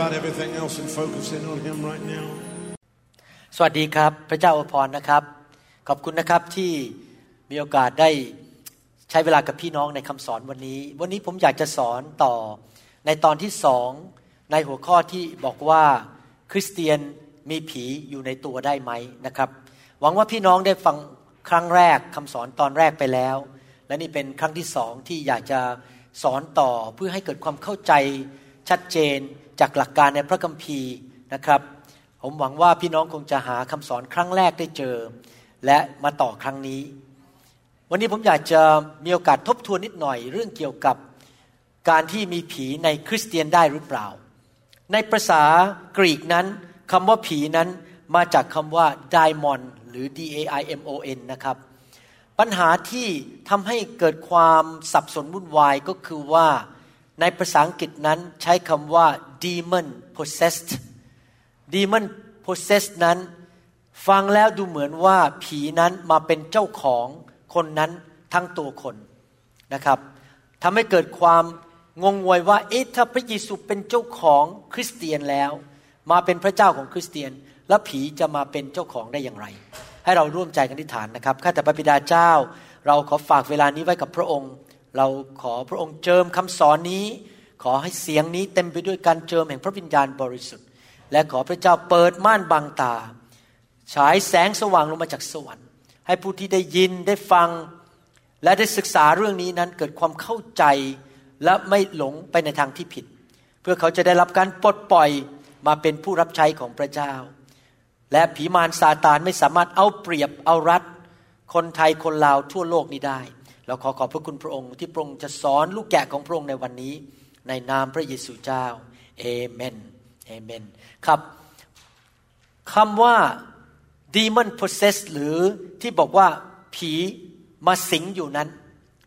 about everything else and focus in on Him right now. สวัสดีครับ พระเจ้าอวยพรนะครับ ขอบคุณนะครับที่มีโอกาสได้ใช้เวลากับพี่น้องในคำสอนวันนี้ วันนี้ผมอยากจะสอนต่อในตอนที่สองในหัวข้อที่บอกว่าคริสเตียนมีผีอยู่ในตัวได้ไหมนะครับ หวังว่าพี่น้องได้ฟังครั้งแรกคำสอนตอนแรกไปแล้ว และนี่เป็นครั้งที่สองที่อยากจะสอนต่อเพื่อให้เกิดความเข้าใจชัดเจน จากหลักการในพระคัมภีร์นะครับ ผมหวังว่าพี่น้องคงจะหาคำสอนครั้งแรกได้เจอ และมาต่อครั้งนี้ วันนี้ผมอยากจะมีโอกาสทบทวนนิดหน่อย เรื่องเกี่ยวกับการที่มีผีในคริสเตียนได้หรือเปล่า ในภาษากรีกนั้นคำว่าผีนั้นมาจากคำว่า daimon หรือ d a i m o n นะครับ ปัญหาที่ทำให้เกิดความสับสนวุ่นวายก็คือว่าในภาษาอังกฤษนั้นใช้คำว่า demon possessed demon possessed นั้น ฟังแล้วดูเหมือนว่าผีนั้นมาเป็นเจ้าของคนนั้นทั้งตัวคนนะครับทำให้เกิดความงงงวยว่าเอ๊ะถ้าพระเยซูเป็นเจ้าของคริสเตียนแล้ว มาเป็นพระเจ้าของคริสเตียน แล้วผีจะมาเป็นเจ้าของได้อย่างไร ให้เราร่วมใจกันอธิษฐานนะครับข้าแต่พระบิดาเจ้า เราขอฝากเวลานี้ไว้กับพระองค์ เราขอพระองค์เจิมคำสอนนี้ ขอให้เสียงนี้เต็มไปด้วยการเจิมแห่งพระวิญญาณบริสุทธิ์ และขอพระเจ้าเปิดม่านบังตา ฉายแสงสว่างลงมาจากสวรรค์ ให้ผู้ที่ได้ยินได้ฟัง และได้ศึกษาเรื่องนี้นั้นเกิดความเข้าใจและไม่หลงไปในทางที่ผิด เพื่อเขาจะได้รับการปลดปล่อยมาเป็นผู้รับใช้ของพระเจ้า และผีมารซาตานไม่สามารถเอาเปรียบเอารัดคนไทยคนลาวทั่วโลกนี้ได้ เราขอขอบพระคุณพระองค์ที่พระองค์จะสอนลูกแกะของพระองค์ในวันนี้ ในนามพระเยซูเจ้าเอเมนเอเมนครับคำว่า demon possess หรือที่บอกว่าผีมาสิงอยู่นั้น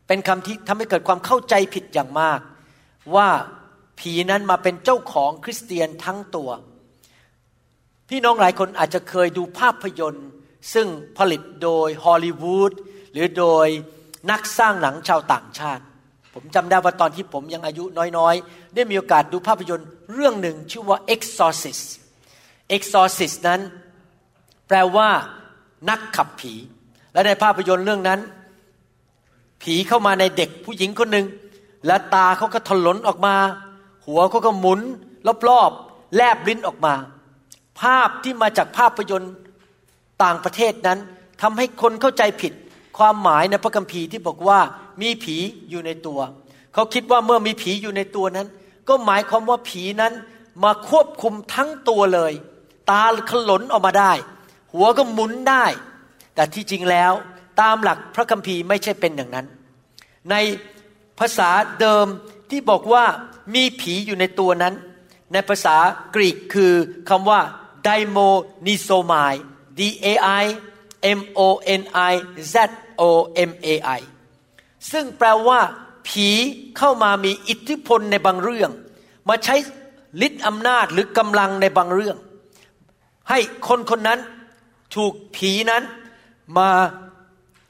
เป็นคำที่ทำให้เกิดความเข้าใจผิดอย่างมาก ว่าผีนั้นมาเป็นเจ้าของคริสเตียนทั้งตัว พี่น้องหลายคนอาจจะเคยดูภาพยนตร์ ซึ่งผลิตโดยฮอลลีวูดหรือโดยนักสร้างหนังชาวต่างชาติ ผมจำได้ว่าตอนที่ผมยังอายุน้อยๆ ได้มีโอกาสดูภาพยนตร์เรื่องหนึ่งชื่อว่า Exorcist Exorcist นั้น แปลว่า นักขับผี และในภาพยนตร์เรื่องนั้น ผีเข้ามาในเด็กผู้หญิงคนหนึ่งและตาเขาก็ถลนออกมา หัวเขาก็หมุนรอบๆแลบลิ้นออกมา ภาพที่มาจากภาพยนตร์ต่างประเทศนั้นทำให้คนเข้าใจผิดความหมายในพระคัมภีร์ที่บอกว่า มีผีอยู่ในตัว เขาคิดว่าเมื่อมีผีอยู่ในตัวนั้น ก็หมายความว่าผีนั้นมาควบคุมทั้งตัวเลย ตาขลนออกมาได้ หัวก็หมุนได้ แต่ที่จริงแล้วตามหลักพระคัมภีร์ไม่ใช่เป็นอย่างนั้น ในภาษาเดิมที่บอกว่ามีผีอยู่ในตัวนั้น ในภาษากรีกคือคำว่า daimoniomai d a i m o n i z o m a i ซึ่งแปลว่า ผีเข้ามามีอิทธิพลในบางเรื่อง มาใช้ฤทธิ์อำนาจหรือกำลังในบางเรื่อง ให้คนคนนั้นถูกผีนั้นมา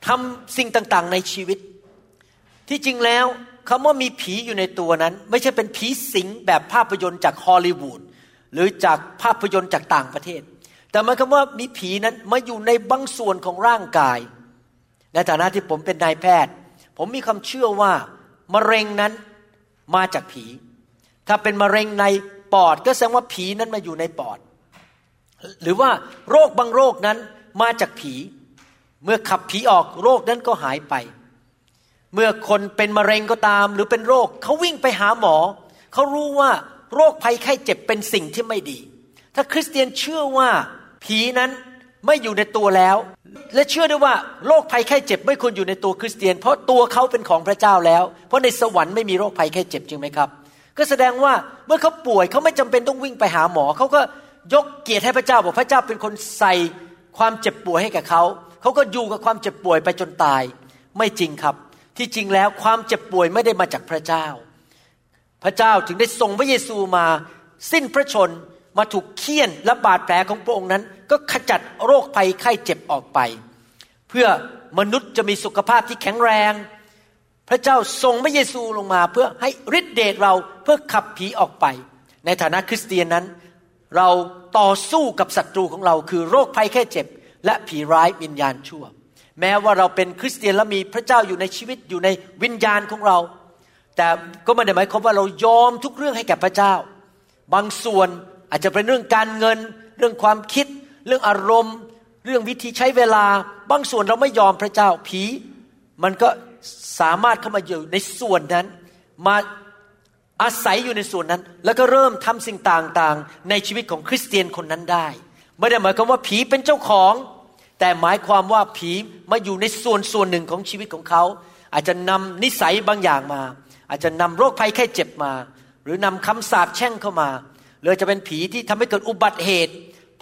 ทำสิ่งต่างๆ ในชีวิต ที่จริงแล้วคำว่ามีผีอยู่ในตัวนั้น ไม่ใช่เป็นผีสิงแบบภาพยนตร์จากฮอลลีวูดหรือจากภาพยนตร์จากต่างประเทศ แต่หมายความว่ามีผีนั้นมาอยู่ในบางส่วนของร่างกาย ในฐานะที่ผมเป็นนายแพทย์ ผมมีความเชื่อว่ามะเร็งนั้นมาจากผี ถ้าเป็นมะเร็งในปอดก็แสดงว่าผีนั้นมาอยู่ในปอด หรือว่าโรคบางโรคนั้นมาจากผี เมื่อขับผีออกโรคนั้นก็หายไป เมื่อคนเป็นมะเร็งก็ตาม หรือเป็นโรคเขาวิ่งไปหาหมอ เขารู้ว่าโรคภัยไข้เจ็บเป็นสิ่งที่ไม่ดี ถ้าคริสเตียนเชื่อว่าผีนั้น ไม่อยู่ในตัวแล้ว และเชื่อด้วยว่าโรคภัยไข้เจ็บไม่ควรอยู่ในตัวคริสเตียน เพราะตัวเขาเป็นของพระเจ้าแล้ว เพราะในสวรรค์ไม่มีโรคภัยไข้เจ็บจริงไหมครับ ก็แสดงว่าเมื่อเขาป่วยเขาไม่จำเป็นต้องวิ่งไปหาหมอเขาก็ยกเกียรติให้พระเจ้าบอกพระเจ้าเป็นคนใส่ความเจ็บป่วยให้กับเขาเขาก็อยู่กับความเจ็บป่วยไปจนตาย ไม่จริงครับ ที่จริงแล้วความเจ็บป่วยไม่ได้มาจากพระเจ้า พระเจ้าจึงได้ส่งพระเยซูมา สิ้นพระชน มาถูกเคี่ยนและบาดแผลของพระองค์นั้น ก็ขจัดโรคภัยไข้เจ็บออกไป เพื่อมนุษย์จะมีสุขภาพที่แข็งแรง พระเจ้าส่งพระเยซูลงมา เพื่อให้ฤทธิเดชเราเพื่อขับผีออกไป ในฐานะคริสเตียนนั้น เราต่อสู้กับศัตรูของเราคือโรคภัยแค่เจ็บ และผีร้ายวิญญาณชั่ว แม้ว่าเราเป็นคริสเตียนและมีพระเจ้าอยู่ในชีวิตอยู่ในวิญญาณของเรา แต่ก็ไม่ได้หมายความว่าเรายอมทุกเรื่องให้แก่พระเจ้า บางส่วน อาจจะเป็นเรื่องการเงิน เรื่องความคิด เรื่องอารมณ์ เรื่องวิธีใช้เวลา บางส่วนเราไม่ยอมพระเจ้าผี มันก็สามารถเข้ามาอยู่ในส่วนนั้น มาอาศัยอยู่ในส่วนนั้น แล้วก็เริ่มทำสิ่งต่างๆ ในชีวิตของคริสเตียนคนนั้นได้ ไม่ได้หมายความว่าผีเป็นเจ้าของ แต่หมายความว่าผีมาอยู่ในส่วนส่วนหนึ่งของชีวิตของเขา อาจจะนำนิสัยบางอย่างมา อาจจะนำโรคภัยแค่เจ็บมา หรือนำคำสาปแช่งเข้ามา หรือจะเป็นผีที่ทำให้เกิดอุบัติเหตุ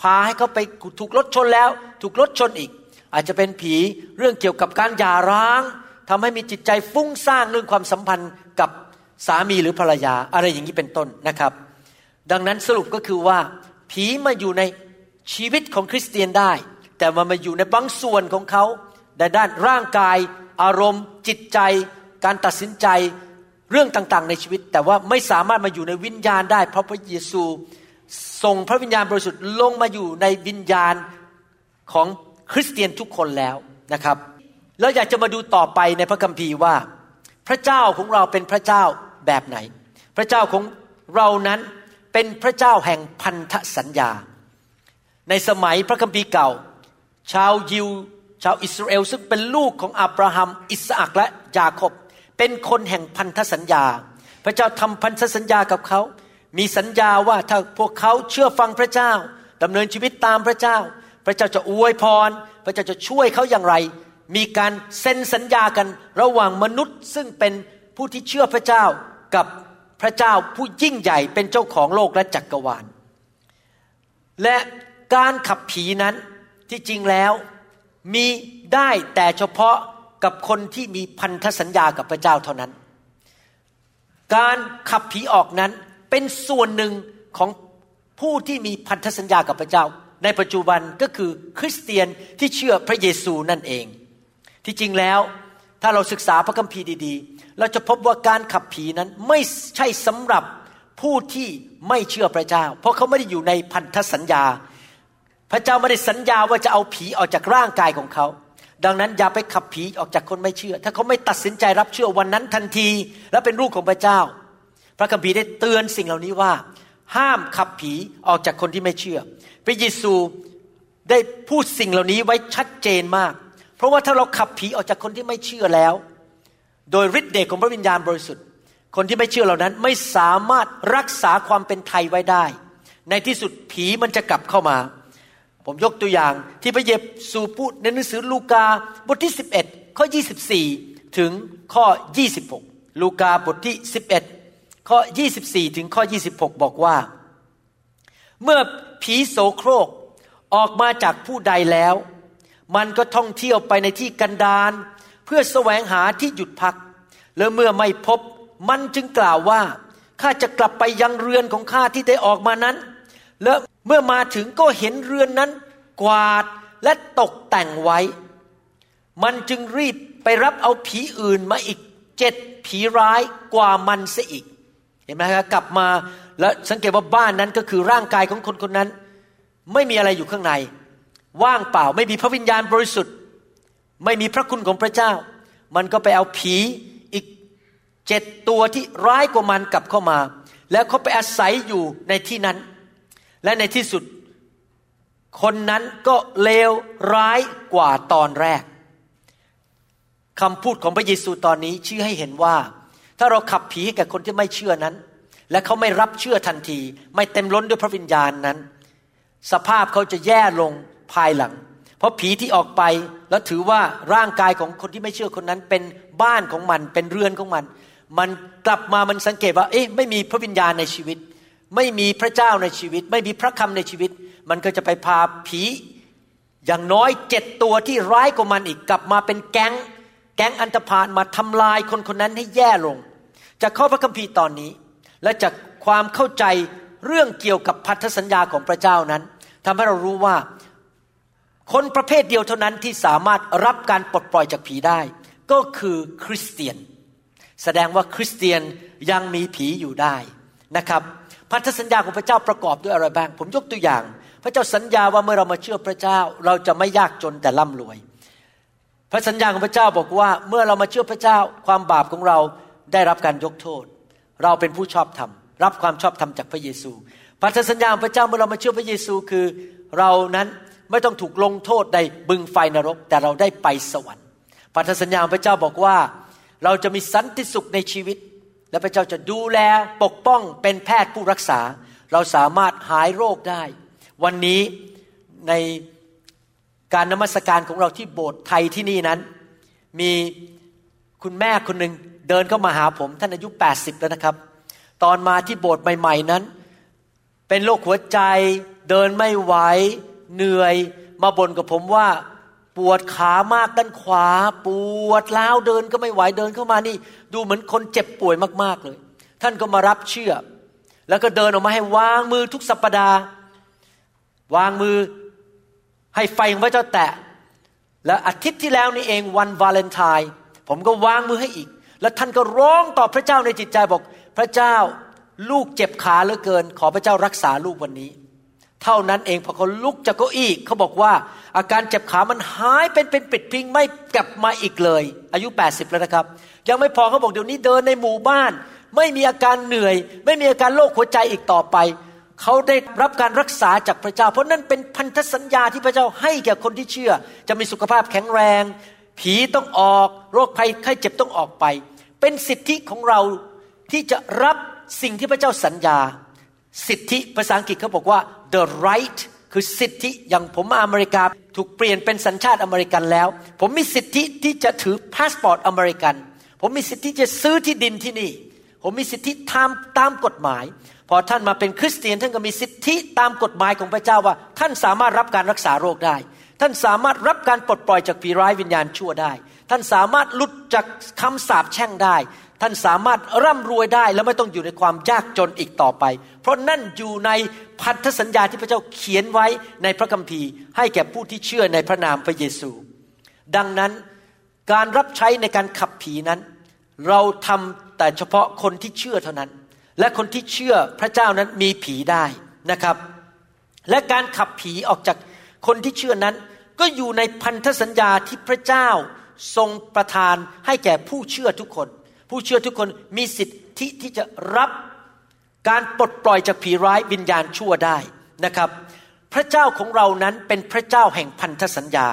พาให้เขาไปถูกรถชนแล้ว ถูกรถชนอีก อาจจะเป็นผีเรื่องเกี่ยวกับการหย่าร้างทำให้มีจิตใจฟุ้งซ่านเรื่องความสัมพันธ์กับสามีหรือภรรยาอะไรอย่างนี้เป็นต้นนะครับ ดังนั้นสรุปก็คือว่า ผีมาอยู่ในชีวิตของคริสเตียนได้ แต่มันมาอยู่ในบางส่วนของเขาในด้านร่างกาย อารมณ์ จิตใจ การตัดสินใจ เรื่องต่างๆ ในชีวิต แต่ว่าไม่สามารถมาอยู่ในวิญญาณได้ เพราะพระเยซูส่งพระวิญญาณบริสุทธิ์ลงมาอยู่ในวิญญาณของคริสเตียนทุกคนแล้วนะครับ แล้วอยากจะมาดูต่อไปในพระคัมภีร์ว่า พระเจ้าของเราเป็นพระเจ้าแบบไหน พระเจ้าของเรานั้นเป็นพระเจ้าแห่งพันธสัญญา ในสมัยพระคัมภีร์เก่า ชาวยิว ชาวอิสราเอลซึ่งเป็นลูกของอับราฮัม อิสอักและยาคบ เป็นคนแห่งพันธสัญญา พระเจ้าทำพันธสัญญากับเขา มีสัญญาว่าถ้าพวกเขาเชื่อฟังพระเจ้าดำเนินชีวิตตามพระเจ้า พระเจ้าจะอวยพร พระเจ้าจะช่วยเขาอย่างไร มีการเซ็นสัญญากันระหว่างมนุษย์ ซึ่งเป็นผู้ที่เชื่อพระเจ้ากับพระเจ้าผู้ยิ่งใหญ่เป็นเจ้าของโลกและจักกรวาล และการขับผีนั้นที่จริงแล้วมีได้แต่เฉพาะ กับคนที่มีพันธสัญญากับพระเจ้าเท่านั้น การขับผีออกนั้นเป็นส่วนหนึ่งของผู้ที่มีพันธสัญญากับพระเจ้า ในปัจจุบันก็คือคริสเตียนที่เชื่อพระเยซูนั่นเอง ที่จริงแล้วถ้าเราศึกษาพระคัมภีร์ดีๆ เราจะพบว่าการขับผีนั้นไม่ใช่สำหรับผู้ที่ไม่เชื่อพระเจ้า เพราะเขาไม่ได้อยู่ในพันธสัญญา พระเจ้าไม่ได้สัญญาว่าจะเอาผีออกจากร่างกายของเขา ดังนั้นอย่าไปขับผีออกจากคนไม่เชื่อ ถ้าเขาไม่ตัดสินใจรับเชื่อวันนั้นทันที และเป็นลูกของพระเจ้า พระคัมภีร์ได้เตือนสิ่งเหล่านี้ว่า ห้ามขับผีออกจากคนที่ไม่เชื่อ พระเยซูได้พูดสิ่งเหล่านี้ไว้ชัดเจนมาก เพราะว่าถ้าเราขับผีออกจากคนที่ไม่เชื่อแล้ว โดยฤทธิ์เดชของพระวิญญาณบริสุทธิ์ คนที่ไม่เชื่อเหล่านั้นไม่สามารถรักษาความเป็นไทยไว้ได้ ในที่สุดผีมันจะกลับเข้ามา ผมยกตัวอย่างที่พระเยซูพูดในหนังสือลูกาบทที่ 11 ข้อ 24 ถึงข้อ 26 ลูกาบทที่ 11 ข้อ 24 ถึงข้อ 26 บอกว่า เมื่อผีโสโครกออกมาจากผู้ใดแล้ว มันก็ท่องเที่ยวไปในที่กันดารเพื่อแสวงหาที่หยุดพัก แล้วเมื่อไม่พบมันจึงกล่าวว่าข้าจะกลับไปยังเรือนของข้าที่ได้ออกมานั้น แล้ว เมื่อมาถึงก็เห็นเรือนนั้น กวาดและตกแต่งไว้ มันจึงรีบไปรับเอาผีอื่นมาอีกเจ็ดผีร้ายกว่ามันเสียอีก เห็นไหมครับกลับมาแล้วสังเกตว่าบ้านนั้นก็คือร่างกายของคนคนนั้น ไม่มีอะไรอยู่ข้างใน ว่างเปล่าไม่มีพระวิญญาณบริสุทธิ์ ไม่มีพระคุณของพระเจ้า มันก็ไปเอาผีอีกเจ็ดตัวที่ร้ายกว่ามันกลับเข้ามา แล้วเขาไปอาศัยอยู่ในที่นั้น และในที่สุด คนนั้นก็เลวร้ายกว่าตอนแรกคำพูดของพระเยซูตอนนี้ชี้ให้เห็นว่า ถ้าเราขับผีให้กับคนที่ไม่เชื่อนั้น และเขาไม่รับเชื่อทันที ไม่เต็มล้นด้วยพระวิญญาณนั้น สภาพเขาจะแย่ลงภายหลัง เพราะผีที่ออกไปแล้วถือว่าร่างกายของคนที่ไม่เชื่อคนนั้น เป็นบ้านของมันเป็นเรือนของมัน มันกลับมามันสังเกตว่า เอ๊ะไม่มีพระวิญญาณในชีวิต ไม่มีพระเจ้าในชีวิต ไม่มีพระคำในชีวิต มันก็จะไปพาผีอย่างน้อยเจ็ดตัวที่ร้ายกว่ามันอีกกลับมาเป็นแก๊ง แก๊งอันตรพานมาทำลายคนคนนั้นให้แย่ลง จากข้อพระคัมภีร์ตอนนี้ และจากความเข้าใจเรื่องเกี่ยวกับพันธสัญญาของพระเจ้านั้นทำให้เรารู้ว่าคนประเภทเดียวเท่านั้นที่สามารถรับการปลดปล่อยจากผีได้ ก็คือคริสเตียน แสดงว่าคริสเตียนยังมีผีอยู่ได้นะครับ พันธสัญญาของพระเจ้าประกอบด้วยอะไรบ้าง ผมยกตัวอย่าง พระเจ้าสัญญาว่าเมื่อเรามาเชื่อพระเจ้า เราจะไม่ยากจนแต่ร่ำรวย พระสัญญาของพระเจ้าบอกว่าเมื่อเรามาเชื่อพระเจ้า ความบาปของเราได้รับการยกโทษ เราเป็นผู้ชอบธรรมรับความชอบธรรมจากพระเยซู พันธสัญญาของพระเจ้าเมื่อเรามาเชื่อพระเยซูคือเรานั้นไม่ต้องถูกลงโทษในบึงไฟนรก แต่เราได้ไปสวรรค์ พันธสัญญาของพระเจ้าบอกว่า เราจะมีสันติสุขในชีวิต และพระเจ้าจะดูแลปกป้องเป็นแพทย์ผู้รักษา เราสามารถหายโรคได้ วันนี้ในการนมัสการของเราที่โบสถ์ไทยที่นี่นั้น มีคุณแม่คนหนึ่งเดินเข้ามาหาผม ท่านอายุ 80 แล้วนะครับ ตอนมาที่โบสถ์ใหม่ ๆนั้น เป็นโรคหัวใจเดินไม่ไหวเหนื่อย มาบ่นกับผมว่า ปวดขามากด้านขวา ปวดล้าวเดินก็ไม่ไหวเดินเข้ามานี่ ดูเหมือนคนเจ็บป่วยมากๆเลย ท่านก็มารับเชื่อ แล้วก็เดินออกมาให้วางมือทุกสัปปดาห์ วางมือให้ไฟของพระเจ้าแตะ และอาทิตย์ที่แล้วนี่เองวันวาเลนไทน์ผมก็วางมือให้อีก แล้วท่านก็ร้องต่อพระเจ้าในจิตใจบอกพระเจ้าลูกเจ็บขาเหลือเกิน ขอพระเจ้ารักษาลูกวันนี้ เท่านั้นเองพอเขาลุกจากเก้าอี้เขาบอกว่า อาการเจ็บขามันหายเป็นเป็นปิดพิงไม่กลับมาอีกเลย อายุ 80 แล้วนะครับ ยังไม่พอเขาบอกเดี๋ยวนี้เดินในหมู่บ้าน ไม่มีอาการเหนื่อย ไม่มีอาการโรคหัวใจอีกต่อไป เขาได้รับการรักษาจากพระเจ้า เพราะนั่นเป็นพันธสัญญาที่พระเจ้าให้แก่คนที่เชื่อ จะมีสุขภาพแข็งแรง ผีต้องออก โรคภัยไข้เจ็บต้องออกไป เป็นสิทธิของเราที่จะรับสิ่งที่พระเจ้าสัญญา สิทธิภาษาอังกฤษเขาบอกว่า the right คือสิทธิอย่างผมมาอเมริกาถูกเปลี่ยนเป็นสัญชาติอเมริกันแล้ว ผมมีสิทธิที่จะถือพาสปอร์ตอเมริกัน ผมมีสิทธิจะซื้อที่ดินที่นี่ ผมมีสิทธิตามตามกฎหมาย พอท่านมาเป็นคริสเตียนท่านก็มีสิทธิตามกฎหมายของพระเจ้าว่า ท่านสามารถรับการรักษาโรคได้ ท่านสามารถรับการปลดปล่อยจากผีร้ายวิญญาณชั่วได้ ท่านสามารถหลุดจากคำสาปแช่งได้ ท่านสามารถร่ำรวยได้แล้วไม่ต้องอยู่ในความยากจนอีกต่อไป เพราะนั่นอยู่ในพันธสัญญาที่พระเจ้าเขียนไว้ในพระคัมภีร์ ให้แก่ผู้ที่เชื่อในพระนามพระเยซู ดังนั้นการรับใช้ในการขับผีนั้น เราทำแต่เฉพาะคนที่เชื่อเท่านั้น และคนที่เชื่อพระเจ้านั้นมีผีได้นะครับ และการขับผีออกจากคนที่เชื่อนั้น ก็อยู่ในพันธสัญญาที่พระเจ้าทรงประทานให้แก่ผู้เชื่อทุกคน ผู้เชื่อทุกคนมีสิทธิที่จะรับการปลดปล่อยจากผีร้ายวิญญาณชั่วได้นะครับ พระเจ้าของเรานั้นเป็นพระเจ้าแห่งพันธสัญญา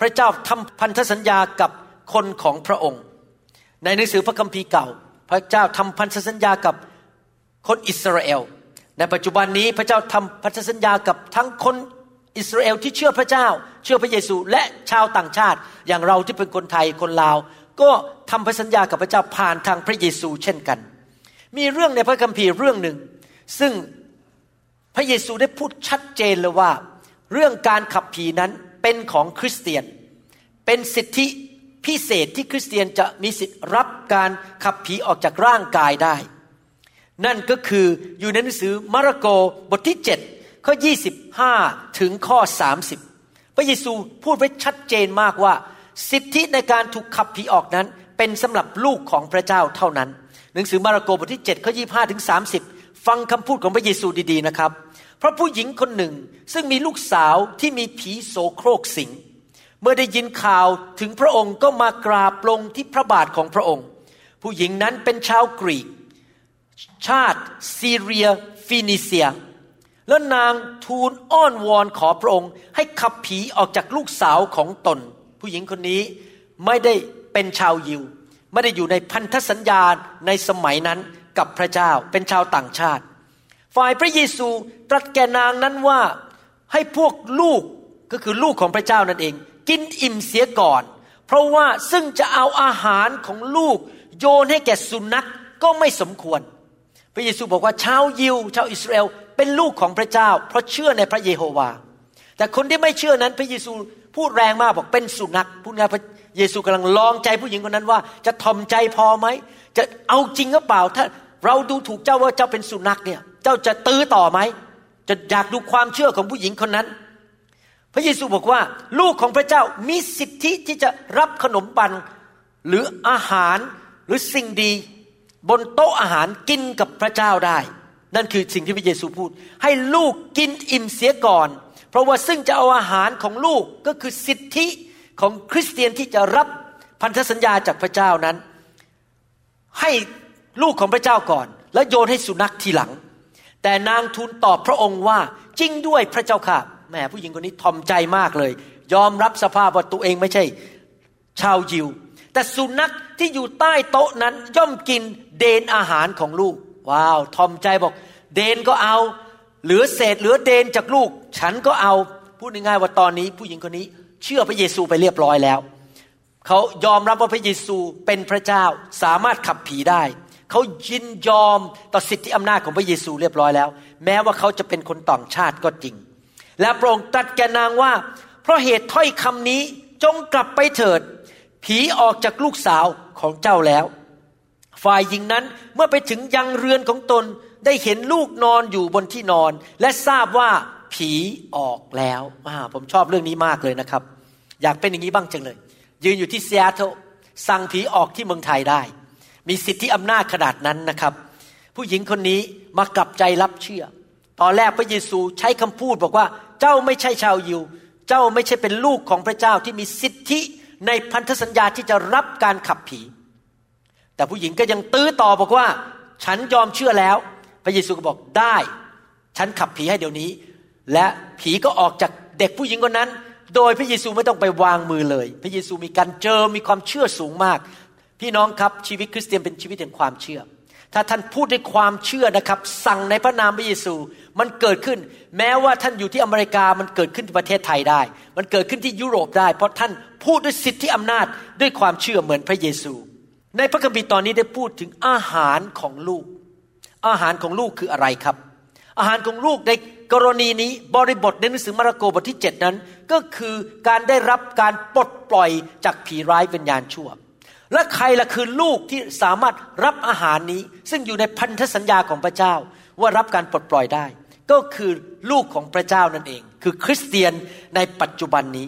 พระเจ้าทำพันธสัญญากับคนของพระองค์ ในหนังสือพระคัมภีร์เก่า พระเจ้าทำพันธสัญญากับคนอิสราเอล ในปัจจุบันนี้พระเจ้าทำพันธสัญญากับทั้งคนอิสราเอลที่เชื่อพระเจ้า เชื่อพระเยซู และชาวต่างชาติ อย่างเราที่เป็นคนไทยคนลาว ก็ทำพันธสัญญากับพระเจ้าผ่านทางพระเยซูเช่นกัน มีเรื่องในพระคัมภีร์เรื่องหนึ่ง ซึ่งพระเยซูได้พูดชัดเจนเลยว่า เรื่องการขับผีนั้นเป็นของคริสเตียน เป็นสิทธิพิเศษที่คริสเตียนจะมีสิทธิ์รับการขับผีออกจากร่างกายได้ นั่นก็คืออยู่ในหนังสือมาระโกบทที่ 7 ข้อ 25 ถึงข้อ 30 พระเยซูพูดไว้ชัดเจนมากว่า สิทธิในการถูกขับผีออกนั้น เป็นสำหรับลูกของพระเจ้าเท่านั้น หนังสือมาระโกบทที่7ข้อ25ถึง30ฟังคำพูดของพระเยซูดีๆนะครับ เพราะผู้หญิงคนหนึ่งซึ่งมีลูกสาวที่มีผีโสโครกสิงเมื่อได้ยินข่าวถึงพระองค์ก็มากราบลงที่พระบาทของพระองค์ ผู้หญิงนั้นเป็นชาวกรีก ชาติซีเรียฟินิเซีย แล้วนางทูลอ้อนวอนขอพระองค์ให้ขับผีออกจากลูกสาวของตน ผู้หญิงคนนี้ไม่ได้เป็นชาวยิว ไม่ได้อยู่ในพันธสัญญาในสมัยนั้นกับพระเจ้าเป็นชาวต่างชาติ ฝ่ายพระเยซูตรัสแก่นางนั้นว่าให้พวกลูกก็คือลูกของพระเจ้านั่นเอง กินอิ่มเสียก่อน เพราะว่าซึ่งจะเอาอาหารของลูกโยนให้แก่สุนัขกก็ไม่สมควร พระเยซูบอกว่าชาวยิว ชาวอิสราเอลเป็นลูกของพระเจ้า เพราะเชื่อในพระเยโฮวา แต่คนที่ไม่เชื่อนั้นพระเยซู พูดแรงมากบอกเป็นสุนัขพูดง่ายพระเยซูกำลังลองใจผู้หญิงคนนั้นว่า จะทอมใจพอไหมจะเอาจริงหรือเปล่า ถ้าเราดูถูกเจ้าว่าเจ้าเป็นสุนัขเนี่ย เจ้าจะตื้อต่อไหมจะอยากดูความเชื่อของผู้หญิงคนนั้น พระเยซูบอกว่า ลูกของพระเจ้ามีสิทธิที่จะรับขนมปังหรืออาหารหรือสิ่งดี บนโต๊ะอาหารกินกับพระเจ้าได้ นั่นคือสิ่งที่พระเยซูพูด ให้ลูกกินอิ่มเสียก่อน เพราะว่าซึ่งจะเอาอาหารของลูกก็คือสิทธิของคริสเตียนที่จะรับพันธสัญญาจากพระเจ้านั้น ให้ลูกของพระเจ้าก่อน แล้วโยนให้สุนัขทีหลัง แต่นางทูลตอบพระองค์ว่าจริงด้วยพระเจ้าค่ะแม่ผู้หญิงคนนี้ทอมใจมากเลย ยอมรับสภาพว่าตัวเองไม่ใช่ชาวยิว แต่สุนัขที่อยู่ใต้โต๊ะนั้นย่อมกินเดนอาหารของลูก ว้าว ทอมใจบอก เดนก็เอา เหลือเศษเหลือเดนจากลูก ฉันก็เอาพูดง่ายๆว่าตอนนี้ ผู้หญิงคนนี้ เชื่อพระเยซูไปเรียบร้อยแล้ว เขายอมรับว่าพระเยซูเป็นพระเจ้าสามารถขับผีได้ เขายินยอมต่อสิทธิอำนาจของพระเยซูเรียบร้อยแล้ว แม้ว่าเขาจะเป็นคนต่างชาติก็จริง และพระองค์ตรัสแกนางว่า เพราะเหตุถ้อยคำนี้จงกลับไปเถิด ผีออกจากลูกสาวของเจ้าแล้ว ฝ่ายหญิงนั้นเมื่อไปถึงยังเรือนของตน ได้เห็นลูกนอนอยู่บนที่นอน และทราบว่าผีออกแล้วผมชอบเรื่องนี้มากเลยนะครับ อยากเป็นอย่างนี้บ้างจังเลย ยืนอยู่ที่เซียโตสั่งผีออกที่เมืองไทยได้ มีสิทธิอำนาจขนาดนั้นนะครับ ผู้หญิงคนนี้มากลับใจรับเชื่อ ตอนแรกพระเยซูใช้คำพูดบอกว่า เจ้าไม่ใช่ชาวยิว เจ้าไม่ใช่เป็นลูกของพระเจ้าที่มีสิทธิในพันธสัญญาที่จะรับการขับผี แต่ผู้หญิงก็ยังตื้อต่อบอกว่า ฉันยอมเชื่อแล้ว พระเยซูก็บอกได้ ฉันขับผีให้เดี๋ยวนี้ และผีก็ออกจากเด็กผู้หญิงคนนั้น โดยพระเยซูไม่ต้องไปวางมือเลย พระเยซูมีการเจอมีความเชื่อสูงมาก พี่น้องครับชีวิตคริสเตียนเป็นชีวิตแห่งความเชื่อ ถ้าท่านพูดด้วยความเชื่อนะครับ สั่งในพระนามพระเยซูมันเกิดขึ้น แม้ว่าท่านอยู่ที่อเมริกามันเกิดขึ้นที่ประเทศไทยได้ มันเกิดขึ้นที่ยุโรปได้ เพราะท่านพูดด้วยสิทธิอำนาจด้วยความเชื่อเหมือนพระเยซู ในพระคัมภีร์ตอนนี้ได้พูดถึงอาหารของลูก อาหารของลูกคืออะไรครับ อาหารของลูกในกรณีนี้บริบทในหนังสือมาระโกบทที่ 7 นั้น ก็คือการได้รับการปลดปล่อยจากผีร้ายวิญญาณชั่ว และใครล่ะคือลูกที่สามารถรับอาหารนี้ ซึ่งอยู่ในพันธสัญญาของพระเจ้า ว่ารับการปลดปล่อยได้ ก็คือลูกของพระเจ้านั่นเอง คือคริสเตียนในปัจจุบันนี้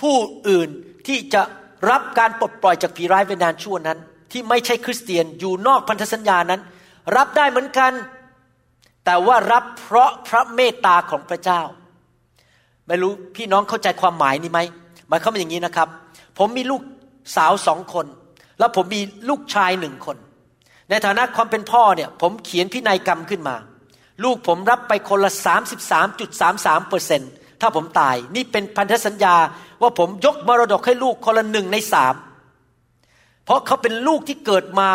ผู้อื่นที่จะรับการปลดปล่อยจากผีร้ายวิญญาณชั่วนั้น ที่ไม่ใช่คริสเตียนอยู่นอกพันธสัญญานั้น รับได้เหมือนกัน แต่ว่ารับเพราะพระเมตตาของพระเจ้า ไม่รู้พี่น้องเข้าใจความหมายนี้ไหมหมายความว่าอย่างนี้นะครับ ผมมีลูกสาวสองคน แล้วผมมีลูกชายหนึ่งคน ในฐานะความเป็นพ่อเนี่ย ผมเขียนพินัยกรรมขึ้นมา ลูกผมรับไปคนละ 33.33เปอร์เซ็นถ้าผมตาย นี่เป็นพันธสัญญาว่าผมยกมรดกให้ลูกคนละหนึ่งในสามเพราะเขาเป็นลูกที่เกิดมา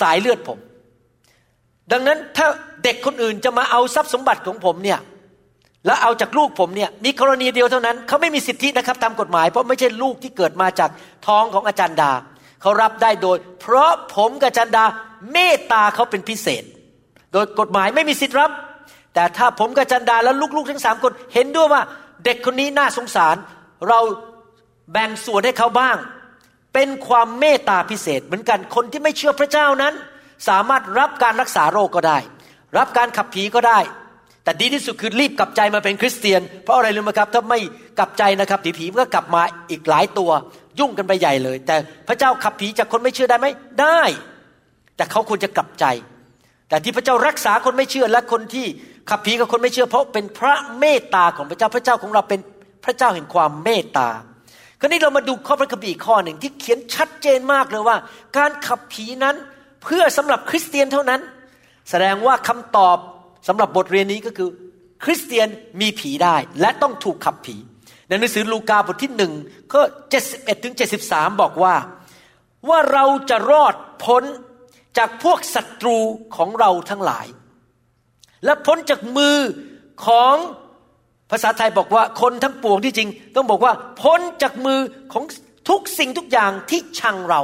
สายเลือดผม ดังนั้นถ้าเด็กคนอื่นจะมาเอาทรัพย์สมบัติของผมเนี่ยแล้วเอาจากลูกผมเนี่ยมีกรณีเดียวเท่านั้นเขาไม่มีสิทธินะครับตามกฎหมายเพราะไม่ใช่ลูกที่เกิดมาจากท้องของอาจารย์ดาเขารับได้โดย เพราะผมกับอาจารย์ดาเมตตาเขาเป็นพิเศษ โดยกฎหมายไม่มีสิทธิ์รับ แต่ถ้าผมกับอาจารย์ดาแล้วลูกๆทั้งสามคนเห็นด้วยว่าเด็กคนนี้น่าสงสาร เราแบ่งส่วนให้เขาบ้าง เป็นความเมตตาพิเศษ เหมือนกันคนที่ไม่เชื่อพระเจ้านั้น สามารถรับการรักษาโรคก็ได้ รับการขับผีก็ได้ แต่ดีที่สุดคือรีบกลับใจมาเป็นคริสเตียน เพราะอะไรรู้ไหมครับ ถ้าไม่กลับใจนะครับผีผีก็กลับมาอีกหลายตัว ยุ่งกันไปใหญ่เลย แต่พระเจ้าขับผีจากคนไม่เชื่อได้ไหมได้ แต่เขาควรจะกลับใจ แต่ที่พระเจ้ารักษาคนไม่เชื่อและคนที่ขับผีกับคนไม่เชื่อ เพราะเป็นพระเมตตาของพระเจ้าพระเจ้าของเราเป็นพระเจ้าแห่งความเมตตาคราวนี้เรามาดูข้อพระคัมภีร์ข้อหนึ่งที่เขียนชัดเจนมากเลยว่า การขับผีนั้น เพื่อสำหรับคริสเตียนเท่านั้น แสดงว่าคำตอบสำหรับบทเรียนนี้ก็คือ คริสเตียนมีผีได้ และต้องถูกขับผีในหนังสือลูกาบทที่หนึ่งข้อ71ถึง73 บอกว่า ว่าเราจะรอดพ้นจากพวกศัตรูของเราทั้งหลาย และพ้นจากมือของภาษาไทยบอกว่าคนทั้งปวงที่จริง ต้องบอกว่า พ้นจากมือของทุกสิ่งทุกอย่างที่ชังเรา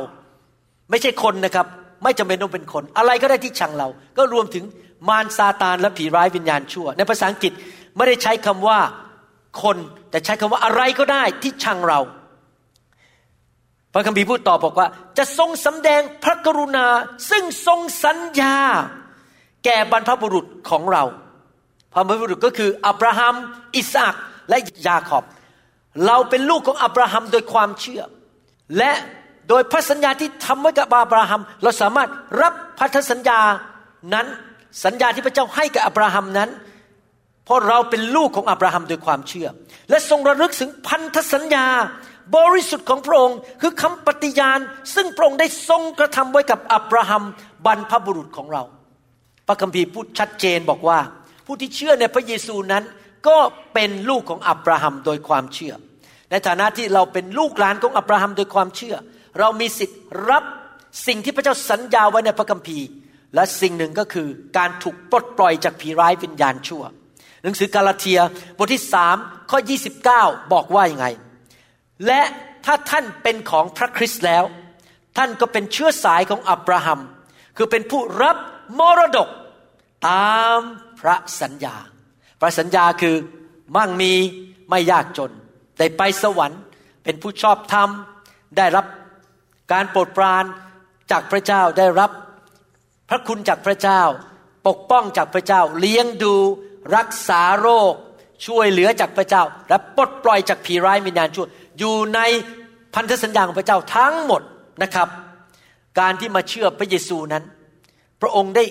ไม่ใช่คนนะครับ ไม่จำเป็นต้องเป็นคน อะไรก็ได้ที่ชังเรา ก็รวมถึงมารซาตานและผีร้ายวิญญาณชั่ว ในภาษาอังกฤษไม่ได้ใช้คำว่าคนแต่ใช้คำว่าอะไรก็ได้ที่ชังเรา พระคัมภีร์พูดต่อบอกว่า จะทรงสำแดงพระกรุณา ซึ่งทรงสัญญา แก่บรรพบุรุษของเราพระบรรพบุรุษก็คืออับราฮัม อิสอักและยาขอบ เราเป็นลูกของอับราฮัมโดยความเชื่อ และ โดยพระสัญญาที่ทำไว้กับอับราฮัม เราสามารถรับพันธสัญญานั้นสัญญาที่พระเจ้าให้กับอับราฮัมนั้น เพราะเราเป็นลูกของอับราฮัมโดยความเชื่อ และทรงระลึกถึงพันธสัญญา บริสุทธิ์ของพระองค์ คือคำปฏิญาณ ซึ่งพระองค์ได้ทรงกระทำไว้กับอับราฮัมบรรพบุรุษของเรา พระคัมภีร์พูดชัดเจนบอกว่า ผู้ที่เชื่อในพระเยซูนั้นก็เป็นลูกของอับราฮัมโดยความเชื่อ ในฐานะที่เราเป็นลูกหลานของอับราฮัมโดยความเชื่อ เรามีสิทธิ์รับสิ่งที่พระเจ้าสัญญาไว้ในพระคัมภีร์ และสิ่งหนึ่งก็คือการถูกปลดปล่อยจากผีร้ายวิญญาณชั่ว หนังสือกาลาเทียบทที่สามข้อ 29 บอกว่ายังไง และถ้าท่านเป็นของพระคริสต์แล้ว ท่านก็เป็นเชื้อสายของอับราฮัม คือเป็นผู้รับมรดกตามพระสัญญา พระสัญญาคือมั่งมีไม่ยากจน ได้ไปสวรรค์ เป็นผู้ชอบธรรม ได้รับ การโปรดปรานจากพระเจ้าได้รับ พระคุณจากพระเจ้า ปกป้องจากพระเจ้า เลี้ยงดูรักษาโรค ช่วยเหลือจากพระเจ้า และปลดปล่อยจากผีร้ายวิญญาณชั่วอยู่ในพันธสัญญาของพระเจ้าทั้งหมดนะครับ การที่มาเชื่อพระเยซูนั้น พระองค์ได้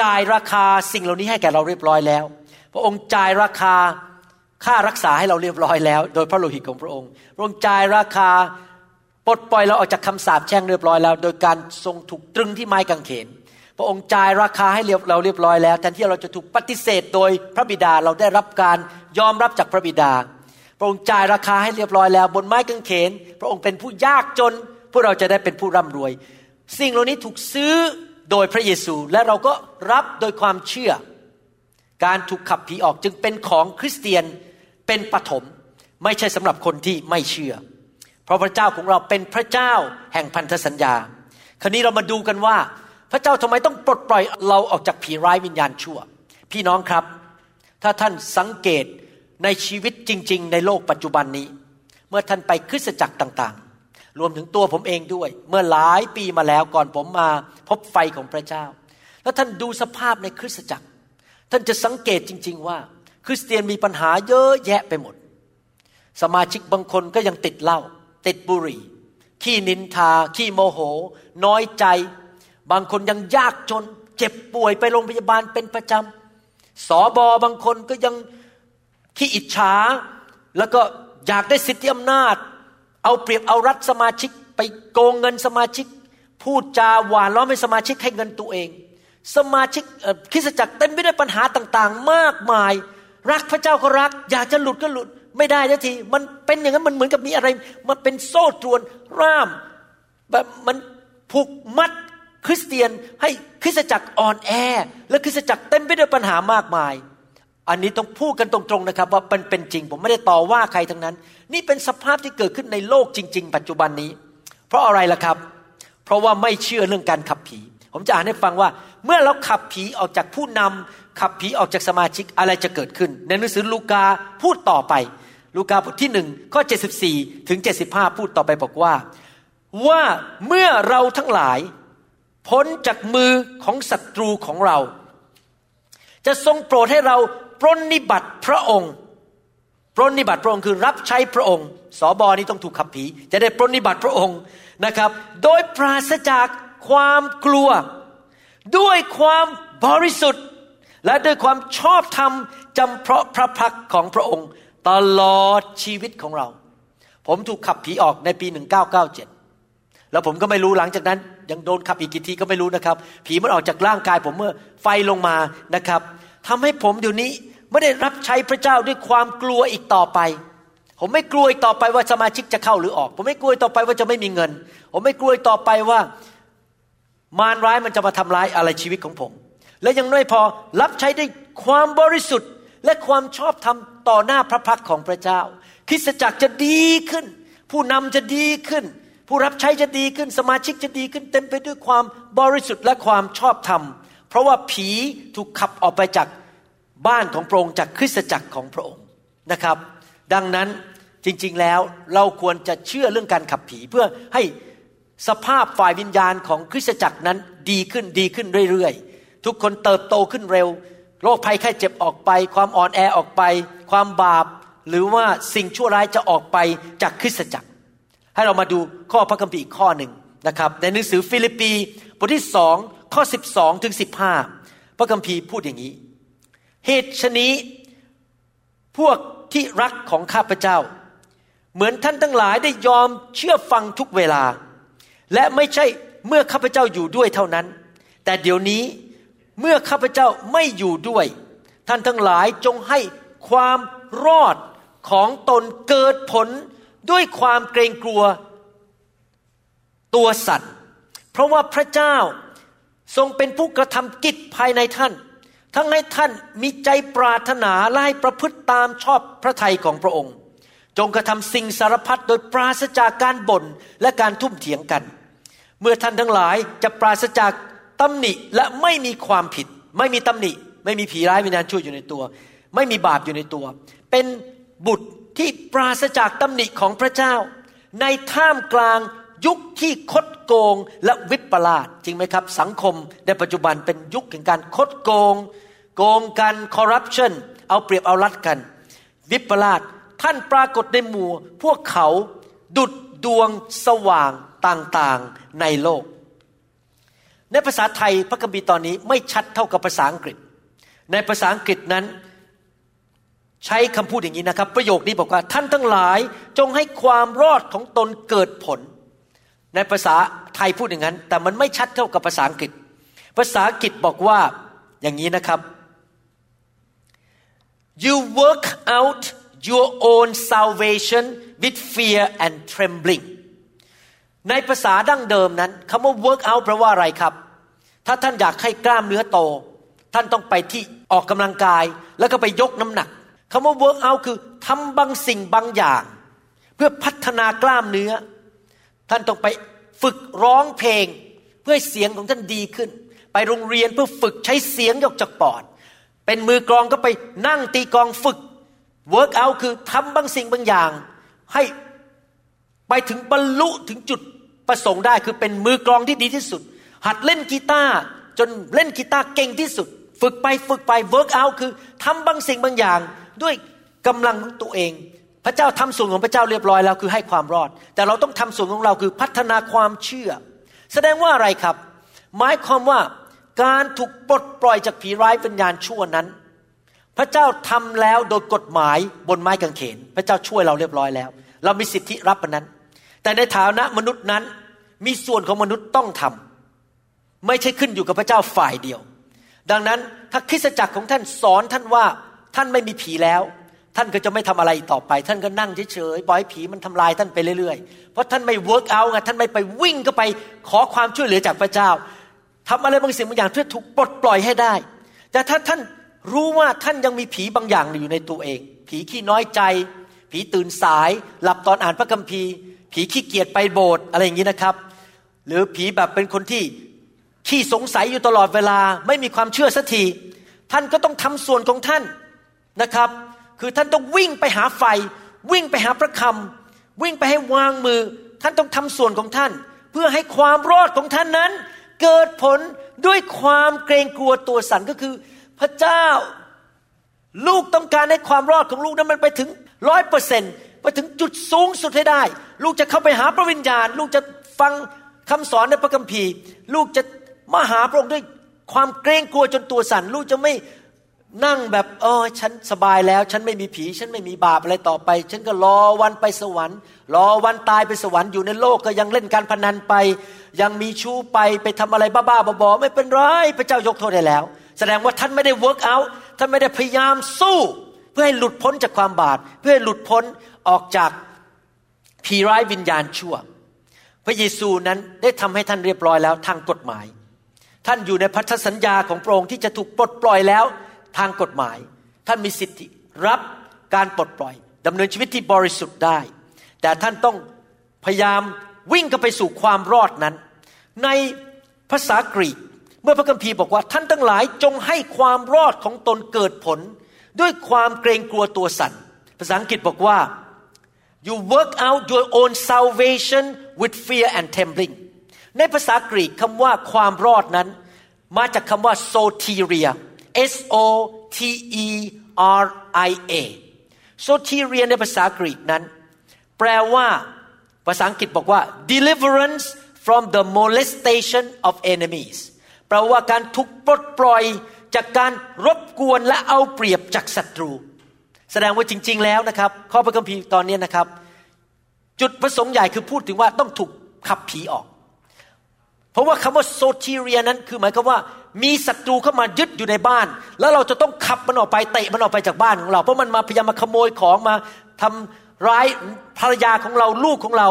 จ่ายราคาสิ่งเหล่านี้ให้แก่เราเรียบร้อยแล้ว พระองค์จ่ายราคาค่ารักษาให้เราเรียบร้อยแล้ว โดยพระโลหิตของพระองค์ พระองค์จ่ายราคา ปลดปล่อยเราออกจากคำสาปแช่งเรียบร้อยแล้ว โดยการทรงถูกตรึงที่ไม้กางเขน พระองค์จ่ายราคาให้เราเรียบร้อยแล้วแทนที่เราจะถูกปฏิเสธโดยพระบิดาเราได้รับการยอมรับจากพระบิดา พระองค์จ่ายราคาให้เรียบร้อยแล้ว บนไม้กางเขน พระองค์เป็นผู้ยากจนพวกเราจะได้เป็นผู้ร่ำรวย สิ่งเหล่านี้ถูกซื้อโดยพระเยซูและเราก็รับโดยความเชื่อ การถูกขับผีออกจึงเป็นของคริสเตียนเป็นปฐมไม่ใช่สำหรับคนที่ไม่เชื่อ เพราะพระเจ้าของเราเป็นพระเจ้าแห่งพันธสัญญา คราวนี้เรามาดูกันว่า พระเจ้าทำไมต้องปลดปล่อยเราออกจากผีร้ายวิญญาณชั่ว พี่น้องครับ ถ้าท่านสังเกตในชีวิตจริง ๆ ในโลกปัจจุบันนี้ เมื่อท่านไปคริสตจักรต่างๆ รวมถึงตัวผมเองด้วย เมื่อหลายปีมาแล้วก่อนผมมาพบไฟของพระเจ้า แล้วท่านดูสภาพในคริสตจักร ท่านจะสังเกตจริง ๆ ว่า คริสเตียนมีปัญหาเยอะแยะไปหมด สมาชิกบางคนก็ยังติดเหล้า ติดบุหรี่ ขี้นินทา ขี้โมโห น้อยใจ บางคนยังยากจน เจ็บป่วยไปโรงพยาบาลเป็นประจำสอบอบางคนก็ยังขี้อิจฉา แล้วก็อยากได้สิทธิอำนาจ เอาเปรียบเอารัดสมาชิก ไปโกงเงินสมาชิก พูดจาหวานล้อมให้สมาชิกให้เงินตัวเอง สมาชิกคริสตจักรเต็มไปด้วยปัญหาต่างๆ มากมาย รักพระเจ้าก็รัก อยากจะหลุดก็หลุด ไม่ได้ทันทีมันเป็นอย่างนั้นมันเหมือนกับมีอะไรมันเป็นโซ่ตรวนร่ามแบบมันผูกมัดคริสเตียนให้คริสตจักรอ่อนแอ และคริสตจักรเต็มไปด้วยปัญหามากมาย อันนี้ต้องพูดกันตรงๆนะครับ ว่าเป็นเป็นจริง ผมไม่ได้ต่อว่าใครทั้งนั้น นี่เป็นสภาพที่เกิดขึ้นในโลกจริง ๆ ปัจจุบันนี้ เพราะอะไรล่ะครับ เพราะว่าไม่เชื่อเรื่องการขับผี ผมจะอ่านให้ฟังว่า เมื่อเราขับผีออกจากผู้นำขับผีออกจากสมาชิกอะไรจะเกิดขึ้น ในหนังสือลูกาพูดต่อไป ลูกาบทที่หนึ่งข้อ 74 ถึง 75 พูดต่อไปบอกว่า ว่าเมื่อเราทั้งหลาย พ้นจากมือของศัตรูของเรา จะทรงโปรดให้เราปรนนิบัติพระองค์ปรนนิบัติพระองค์คือรับใช้พระองค์สอบอนี้ต้องถูกขับผี จะได้ปรนนิบัติพระองค์นะครับ โดยปราศจากความกลัว ด้วยความบริสุทธิ์ และด้วยความชอบธรรมจำเพราะพระพักของพระองค์ ตลอดชีวิตของเรา ผมถูกขับผีออกในปี 1997 แล้วผมก็ไม่รู้หลังจากนั้น ยังโดนขับอีกกี่ทีก็ไม่รู้นะครับ ผีมันออกจากร่างกายผมเมื่อไฟลงมานะครับทำให้ผมเดี๋ยวนี้ไม่ได้รับใช้พระเจ้าด้วยความกลัวอีกต่อไป ผมไม่กลัวอีกต่อไปว่าสมาชิกจะเข้าหรือออก ผมไม่กลัวต่อไปว่าจะไม่มีเงิน ผมไม่กลัวต่อไปว่ามารร้ายมันจะมาทำร้ายอะไรชีวิตของผม และยังไม่พอรับใช้ด้วยความบริสุทธิ์และความชอบธรรม ต่อหน้าพระพักของพระเจ้า คริสตจักรจะดีขึ้น ผู้นำจะดีขึ้น ผู้รับใช้จะดีขึ้น สมาชิกจะดีขึ้น เต็มไปด้วยความบริสุทธิ์และความชอบธรรม เพราะว่าผีถูกขับออกไปจากบ้านของพระองค์จากคริสตจักรของพระองค์นะครับ ดังนั้นจริงๆแล้วเราควรจะเชื่อเรื่องการขับผีเพื่อให้สภาพฝ่ายวิญญาณของคริสตจักรนั้นดีขึ้นดีขึ้นเรื่อยๆ ทุกคนเติบโตขึ้นเร็ว โรคภัยไข้เจ็บออกไป ความอ่อนแอออกไป ความบาป หรือว่าสิ่งชั่วร้ายจะออกไปจากคริสตจักร ให้เรามาดูข้อพระคัมภีร์อีกข้อหนึ่งนะครับ ในหนังสือฟิลิปปีบทที่สองข้อ 12ถึง15 พระคัมภีร์พูดอย่างนี้ เหตุชนี้พวกที่รักของข้าพเจ้า เหมือนท่านทั้งหลายได้ยอมเชื่อฟังทุกเวลา และไม่ใช่เมื่อข้าพเจ้าอยู่ด้วยเท่านั้น แต่เดี๋ยวนี้ เมื่อข้าพเจ้าไม่อยู่ด้วย ท่านทั้งหลายจงให้ความรอดของตนเกิดผลด้วยความเกรงกลัวตัวสัตว์ เพราะว่าพระเจ้าทรงเป็นผู้กระทำกิจภายในท่าน ทั้งให้ท่านมีใจปรารถนาและให้ประพฤติตามชอบพระทัยของพระองค์ จงกระทำสิ่งสารพัดโดยปราศจากการบ่นและการทุ่มเถียงกัน เมื่อท่านทั้งหลายจะปราศจาก ตำหนิและไม่มีความผิด ไม่มีตำหนิ ไม่มีผีร้ายวิญญาณชั่วอยู่ในตัว ไม่มีบาปอยู่ในตัว เป็นบุตรที่ปราศจากตำหนิของพระเจ้า ในท่ามกลางยุคที่คดโกงและวิปลาสจริงไหมครับ สังคมในปัจจุบันเป็นยุคแห่งการคดโกง โกงกันคอร์รัปชันเอาเปรียบเอารัดกัน วิปลาสท่านปรากฏในหมู่ พวกเขาดุดดวงสว่างต่างๆในโลก ในภาษาไทยพระคัมภีร์ตอนนี้ไม่ชัดเท่ากับภาษาอังกฤษ ในภาษาอังกฤษนั้น ใช้คำพูดอย่างนี้นะครับ ประโยคนี้บอกว่าท่านทั้งหลายจงให้ความรอดของตนเกิดผล ในภาษาไทยพูดอย่างนั้น แต่มันไม่ชัดเท่ากับภาษาอังกฤษ ภาษาอังกฤษบอกว่าอย่างนี้นะครับ you work out your own salvation with fear and trembling ในภาษาดั้งเดิมนั้นคำว่า work out แปลว่าอะไรครับ ถ้าท่านอยากให้กล้ามเนื้อโต ท่านต้องไปที่ออกกำลังกาย แล้วก็ไปยกน้ำหนักคำว่า work out คือทำบางสิ่งบางอย่าง เพื่อพัฒนากล้ามเนื้อ ท่านต้องไปฝึกร้องเพลง เพื่อเสียงของท่านดีขึ้น ไปโรงเรียนเพื่อฝึกใช้เสียงยกจากปอด เป็นมือกลองก็ไปนั่งตีกลองฝึก work out คือทำบางสิ่งบางอย่าง ให้ไปถึงบรรลุถึงจุดประสงค์ได้คือเป็นมือกลองที่ดีที่สุด หัดเล่นกีตาร์จนเล่นกีตาร์เก่งที่สุด ฝึกไปฝึกไป work out คือทำบางสิ่งบางอย่างด้วยกำลังของตัวเอง พระเจ้าทำส่วนของพระเจ้าเรียบร้อยแล้วคือให้ความรอด แต่เราต้องทำส่วนของเราคือพัฒนาความเชื่อ แสดงว่าอะไรครับ หมายความว่าการถูกปลดปล่อยจากผีร้ายวิญญาณชั่วนั้น พระเจ้าทำแล้วโดยกฎหมายบนไม้กางเขน พระเจ้าช่วยเราเรียบร้อยแล้ว เรามีสิทธิรับมันนั้น แต่ในฐานะมนุษย์นั้นมีส่วนของมนุษย์ต้องทำ ไม่ใช่ขึ้นอยู่กับพระเจ้าฝ่ายเดียว ดังนั้นถ้าคริสตจักรของท่านสอนท่านว่าท่านไม่มีผีแล้ว ท่านก็จะไม่ทำอะไรต่อไป ท่านก็นั่งเฉยๆปล่อยผีมันทำลายท่านไปเรื่อยๆ เพราะท่านไม่เวิร์กเอาไงท่านไม่ไปวิ่งก็ไปขอความช่วยเหลือจากพระเจ้าทำอะไรบางสิ่งบางอย่างเพื่อถูกปลดปล่อยให้ได้ แต่ถ้าท่านรู้ว่าท่านยังมีผีบางอย่างอยู่ในตัวเอง ผีขี้น้อยใจ ผีตื่นสาย หลับตอนอ่านพระคัมภีร์ ผีขี้เกียจไปโบสถ์อะไรอย่างนี้นะครับ หรือผีแบบเป็นคนที่ ขี้สงสัยอยู่ตลอดเวลาไม่มีความเชื่อสักทีท่านก็ต้องทำส่วนของท่านนะครับ คือท่านต้องวิ่งไปหาไฟ วิ่งไปหาพระคำวิ่งไปให้วางมือ ท่านต้องทำส่วนของท่าน เพื่อให้ความรอดของท่านนั้น เกิดผลด้วยความเกรงกลัวตัวสันก็คือ พระเจ้า ลูกต้องการให้ความรอดของลูกนั้นมันไปถึงร้อยเปอร์เซ็นต์ไปถึงจุดสูงสุดให้ได้ ลูกจะเข้าไปหาพระวิญญาณ ลูกจะฟังคำสอนในพระคัมภีร์ ลูกจะ มาหาพระองค์ด้วยความเกรงกลัวจนตัวสั่นลูกจะไม่นั่งแบบเออฉันสบายแล้ว ฉันไม่มีผี ฉันไม่มีบาปอะไรต่อไป ฉันก็รอวันไปสวรรค์ รอวันตายไปสวรรค์อยู่ในโลกก็ยังเล่นการพนันไป ยังมีชู้ไปไปทำอะไรบ้าๆบอๆไม่เป็นไรพระเจ้ายกโทษได้แล้ว แสดงว่าท่านไม่ได้ work out ท่านไม่ได้พยายามสู้ เพื่อให้หลุดพ้นจากความบาปเพื่อให้หลุดพ้นออกจากผีร้ายวิญญาณชั่ว พระเยซูนั้นได้ทำให้ท่านเรียบร้อยแล้วทางกฎหมาย ท่านอยู่ในพันธสัญญาของพระองค์ที่จะถูกปลดปล่อยแล้วทางกฎหมาย ท่านมีสิทธิรับการปลดปล่อยดำเนินชีวิตที่บริสุทธิ์ได้ แต่ท่านต้องพยายามวิ่งกันไปสู่ความรอดนั้น ในภาษากรีก เมื่อพระคัมภีร์บอกว่าท่านทั้งหลายจงให้ความรอดของตนเกิดผล ด้วยความเกรงกลัวตัวสัตว์ภาษาอังกฤษบอกว่า you work out your own salvation with fear and trembling ในภาษากรีกคำว่าความรอดนั้น มาจากคำว่า soteria S O T E R I A soteria ในภาษากรีกนั้น แปลว่า ภาษาอังกฤษบอกว่า deliverance from the molestation of enemies แปลว่าการถูกปลดปล่อยจากการรบกวนและเอาเปรียบจากศัตรู แสดงว่าจริง ๆ แล้วนะครับ ข้อพระคัมภีร์ตอนนี้นะครับ จุดประสงค์ใหญ่คือพูดถึงว่าต้องถูกขับผีออก เพราะว่าคำว่าโซทีเรียนั้นคือหมายความว่ามีศัตรูเข้ามายึดอยู่ในบ้าน แล้วเราจะต้องขับมันออกไปเตะมันออกไปจากบ้านของเรา เพราะมันมาพยายามมาขโมยของมาทำร้ายภรรยาของเราลูกของเรา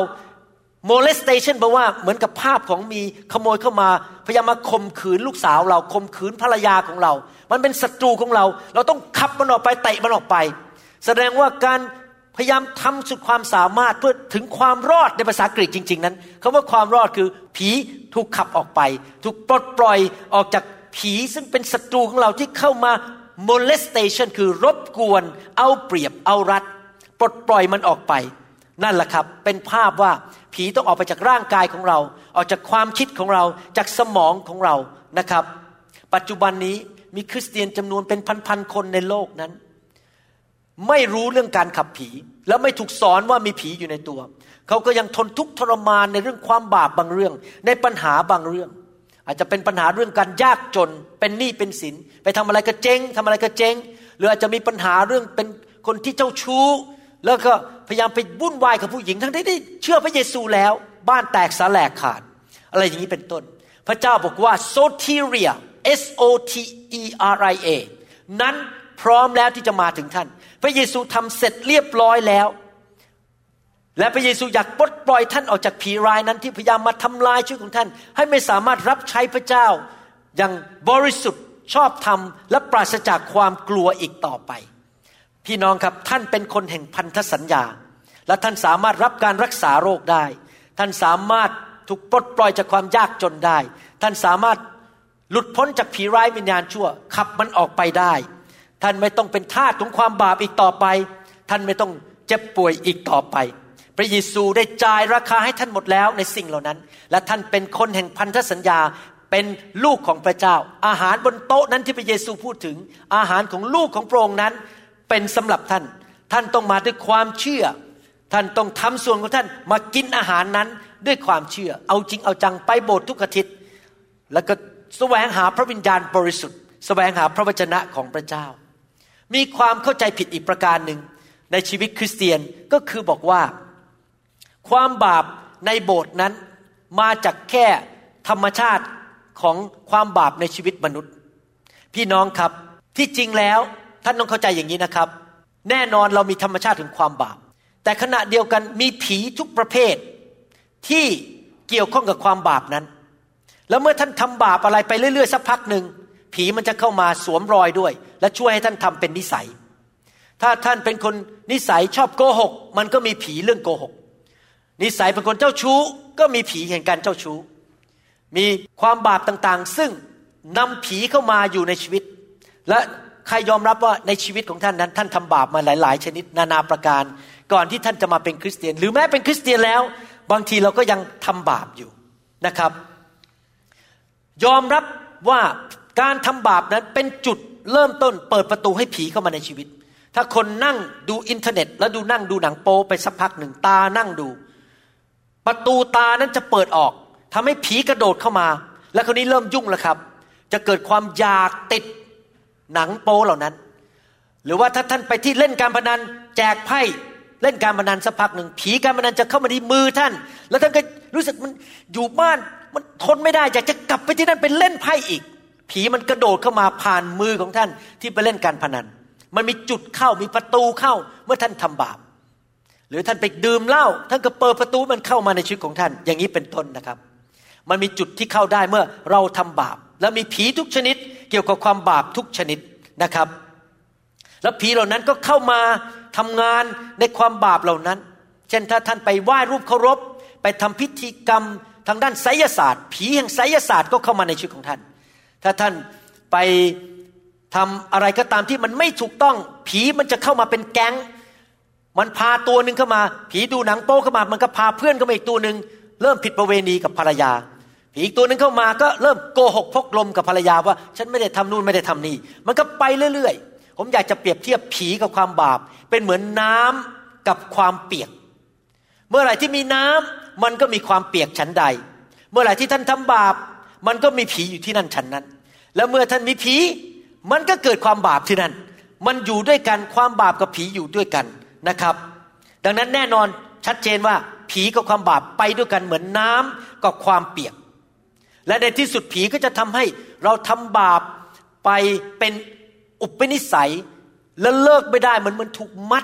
molestation แปลว่าเหมือนกับภาพของมีขโมยเข้ามา พยายามมาข่มขืนลูกสาวเราข่มขืนภรรยาของเรา มันเป็นศัตรูของเรา เราต้องขับมันออกไปเตะมันออกไป แสดงว่าการ พยายามทำสุดความสามารถเพื่อถึงความรอดในภาษากรีกจริง ๆ นั้นคาว่าความรอดคือ ผีถูกขับออกไป ถูกปลดปล่อยออกจากผีซึ่งเป็นศัตรูของเราที่เข้ามา molestation คือรบกวน เอาเปรียบเอารัดปลดปล่อยมันออกไป นั่นแหละครับ เป็นภาพว่าผีต้องออกไปจากร่างกายของเรา ออกจากความคิดของเราจากสมองของเรานะครับ ปัจจุบันนี้มีคริสเตียนจำนวนเป็นพันๆคนในโลกนั้น ไม่รู้เรื่องการขับผี แล้วไม่ถูกสอนว่ามีผีอยู่ในตัว เขาก็ยังทนทุกข์ทรมานในเรื่องความบาปบางเรื่อง ในปัญหาบางเรื่อง อาจจะเป็นปัญหาเรื่องการยากจน เป็นหนี้เป็นสิน ไปทำอะไรก็เจ๊งทำอะไรก็เจ๊ง หรืออาจจะมีปัญหาเรื่องเป็นคนที่เจ้าชู้ แล้วก็พยายามไปวุ่นวายกับผู้หญิง ทั้งที่ได้เชื่อพระเยซูแล้ว บ้านแตกสาแหลกขาด อะไรอย่างนี้เป็นต้น พระเจ้าบอกว่า soteria S O T E R I A นั้นพร้อมแล้วที่จะมาถึงท่าน พระเยซูทำเสร็จเรียบร้อยแล้ว และพระเยซูอยากปลดปล่อยท่านออกจากผีร้ายนั้นที่พยายามมาทำลายชีวิตของท่าน ให้ไม่สามารถรับใช้พระเจ้า อย่างบริสุทธิ์ชอบธรรมและปราศจากความกลัวอีกต่อไป พี่น้องครับท่านเป็นคนแห่งพันธสัญญา และท่านสามารถรับการรักษาโรคได้ ท่านสามารถถูกปลดปล่อยจากความยากจนได้ ท่านสามารถหลุดพ้นจากผีร้ายวิญญาณชั่วขับมันออกไปได้ ท่านไม่ต้องเป็นทาสของความบาปอีกต่อไป ท่านไม่ต้องเจ็บป่วยอีกต่อไป พระเยซูได้จ่ายราคาให้ท่านหมดแล้วในสิ่งเหล่านั้น และท่านเป็นคนแห่งพันธสัญญาเป็นลูกของพระเจ้า อาหารบนโต๊ะนั้นที่พระเยซูพูดถึง อาหารของลูกของพระองค์นั้น เป็นสำหรับท่าน ท่านต้องมาด้วยความเชื่อ ท่านต้องทำส่วนของท่านมากินอาหารนั้นด้วยความเชื่อ เอาจริงเอาจังไปโบสถ์ทุกอาทิตย์ แล้วก็แสวงหาพระวิญญาณบริสุทธิ์ แสวงหาพระวจนะของพระเจ้า มีความเข้าใจผิดอีกประการหนึ่งในชีวิตคริสเตียนก็คือบอกว่า ความบาปในโบสถ์นั้นมาจากแค่ธรรมชาติของความบาปในชีวิตมนุษย์ พี่น้องครับที่จริงแล้วท่านต้องเข้าใจอย่างนี้นะครับ แน่นอนเรามีธรรมชาติถึงความบาป แต่ขณะเดียวกันมีผีทุกประเภท ที่เกี่ยวข้องกับความบาปนั้น แล้วเมื่อท่านทำบาปอะไรไปเรื่อยๆสักพักหนึ่ง ผีมันจะเข้ามาสวมรอยด้วย และช่วยให้ท่านทำเป็นนิสัย ถ้าท่านเป็นคนนิสัยชอบโกหก มันก็มีผีเรื่องโกหก นิสัยเป็นคนเจ้าชู้ ก็มีผีแห่งการเจ้าชู้ มีความบาปต่างๆ ซึ่งนำผีเข้ามาอยู่ในชีวิต และใครยอมรับว่าในชีวิตของท่านนั้น ท่านทำบาปมาหลาย ๆ ชนิดนานาประการ ก่อนที่ท่านจะมาเป็นคริสเตียน หรือแม้เป็นคริสเตียนแล้ว บางทีเราก็ยังทำบาปอยู่นะครับ ยอมรับว่า การทำบาปนั้นเป็นจุดเริ่มต้นเปิดประตูให้ผีเข้ามาในชีวิต ถ้าคนนั่งดูอินเทอร์เน็ต แล้วดูนั่งดูหนังโป๊ไปสักพักหนึ่งตานั่งดู ประตูตานั้นจะเปิดออกทำให้ผีกระโดดเข้ามา แล้วคนนี้เริ่มยุ่งแล้วครับ จะเกิดความอยากติดหนังโป๊เหล่านั้น หรือว่าถ้าท่านไปที่เล่นการพนันแจกไพ่เล่นการพนันสักพักหนึ่งผีการพนันจะเข้ามาที่มือท่าน แล้วท่านก็รู้สึกมันอยู่บ้านมันทนไม่ได้อยากจะกลับไปที่นั่นไปเล่นไพ่อีก ผีมันกระโดดเข้ามาผ่านมือของท่านที่ไปเล่นการพนัน มันมีจุดเข้ามีประตูเข้าเมื่อท่านทำบาป หรือท่านไปดื่มเหล้าท่านก็เปิดประตูมันเข้ามาในชีวิตของท่าน อย่างนี้เป็นต้นนะครับ มันมีจุดที่เข้าได้เมื่อเราทำบาป แล้วมีผีทุกชนิด เกี่ยวกับความบาปทุกชนิดนะครับ แล้วผีเหล่านั้นก็เข้ามาทำงานในความบาปเหล่านั้น เช่นถ้าท่านไปไหว้รูปเคารพ ไปทำพิธีกรรมทางด้านไสยศาสตร์ ผีแห่งไสยศาสตร์ก็เข้ามาในชีวิตของท่าน ถ้าท่านไปทำอะไรก็ตามที่มันไม่ถูกต้อง ผีมันจะเข้ามาเป็นแก๊ง มันพาตัวหนึ่งเข้ามา ผีดูหนังโป๊เข้ามา มันก็พาเพื่อนเข้ามาอีกตัวหนึ่งเริ่มผิดประเวณีกับภรรยา ผีอีกตัวหนึ่งเข้ามาก็เริ่มโกหกพกลมกับภรรยาว่า ฉันไม่ได้ทำนู่นไม่ได้ทำนี่ มันก็ไปเรื่อยๆ ผมอยากจะเปรียบเทียบผีกับความบาป เป็นเหมือนน้ำกับความเปียก เมื่อไหร่ที่มีน้ำมันก็มีความเปียกชั้นใด เมื่อไหร่ที่ท่านทำบาป มันก็มีผีอยู่ที่นั่นชั้นนั้น แล้วเมื่อท่านมีผี มันก็เกิดความบาปที่นั่น มันอยู่ด้วยกันความบาปกับผีอยู่ด้วยกันนะครับ ดังนั้นแน่นอนชัดเจนว่าผีกับความบาปไปด้วยกันเหมือนน้ำกับความเปียก และในที่สุดผีก็จะทำให้เราทำบาปไปเป็นอุปนิสัย แล้วเลิกไม่ได้เหมือนมันถูกมัด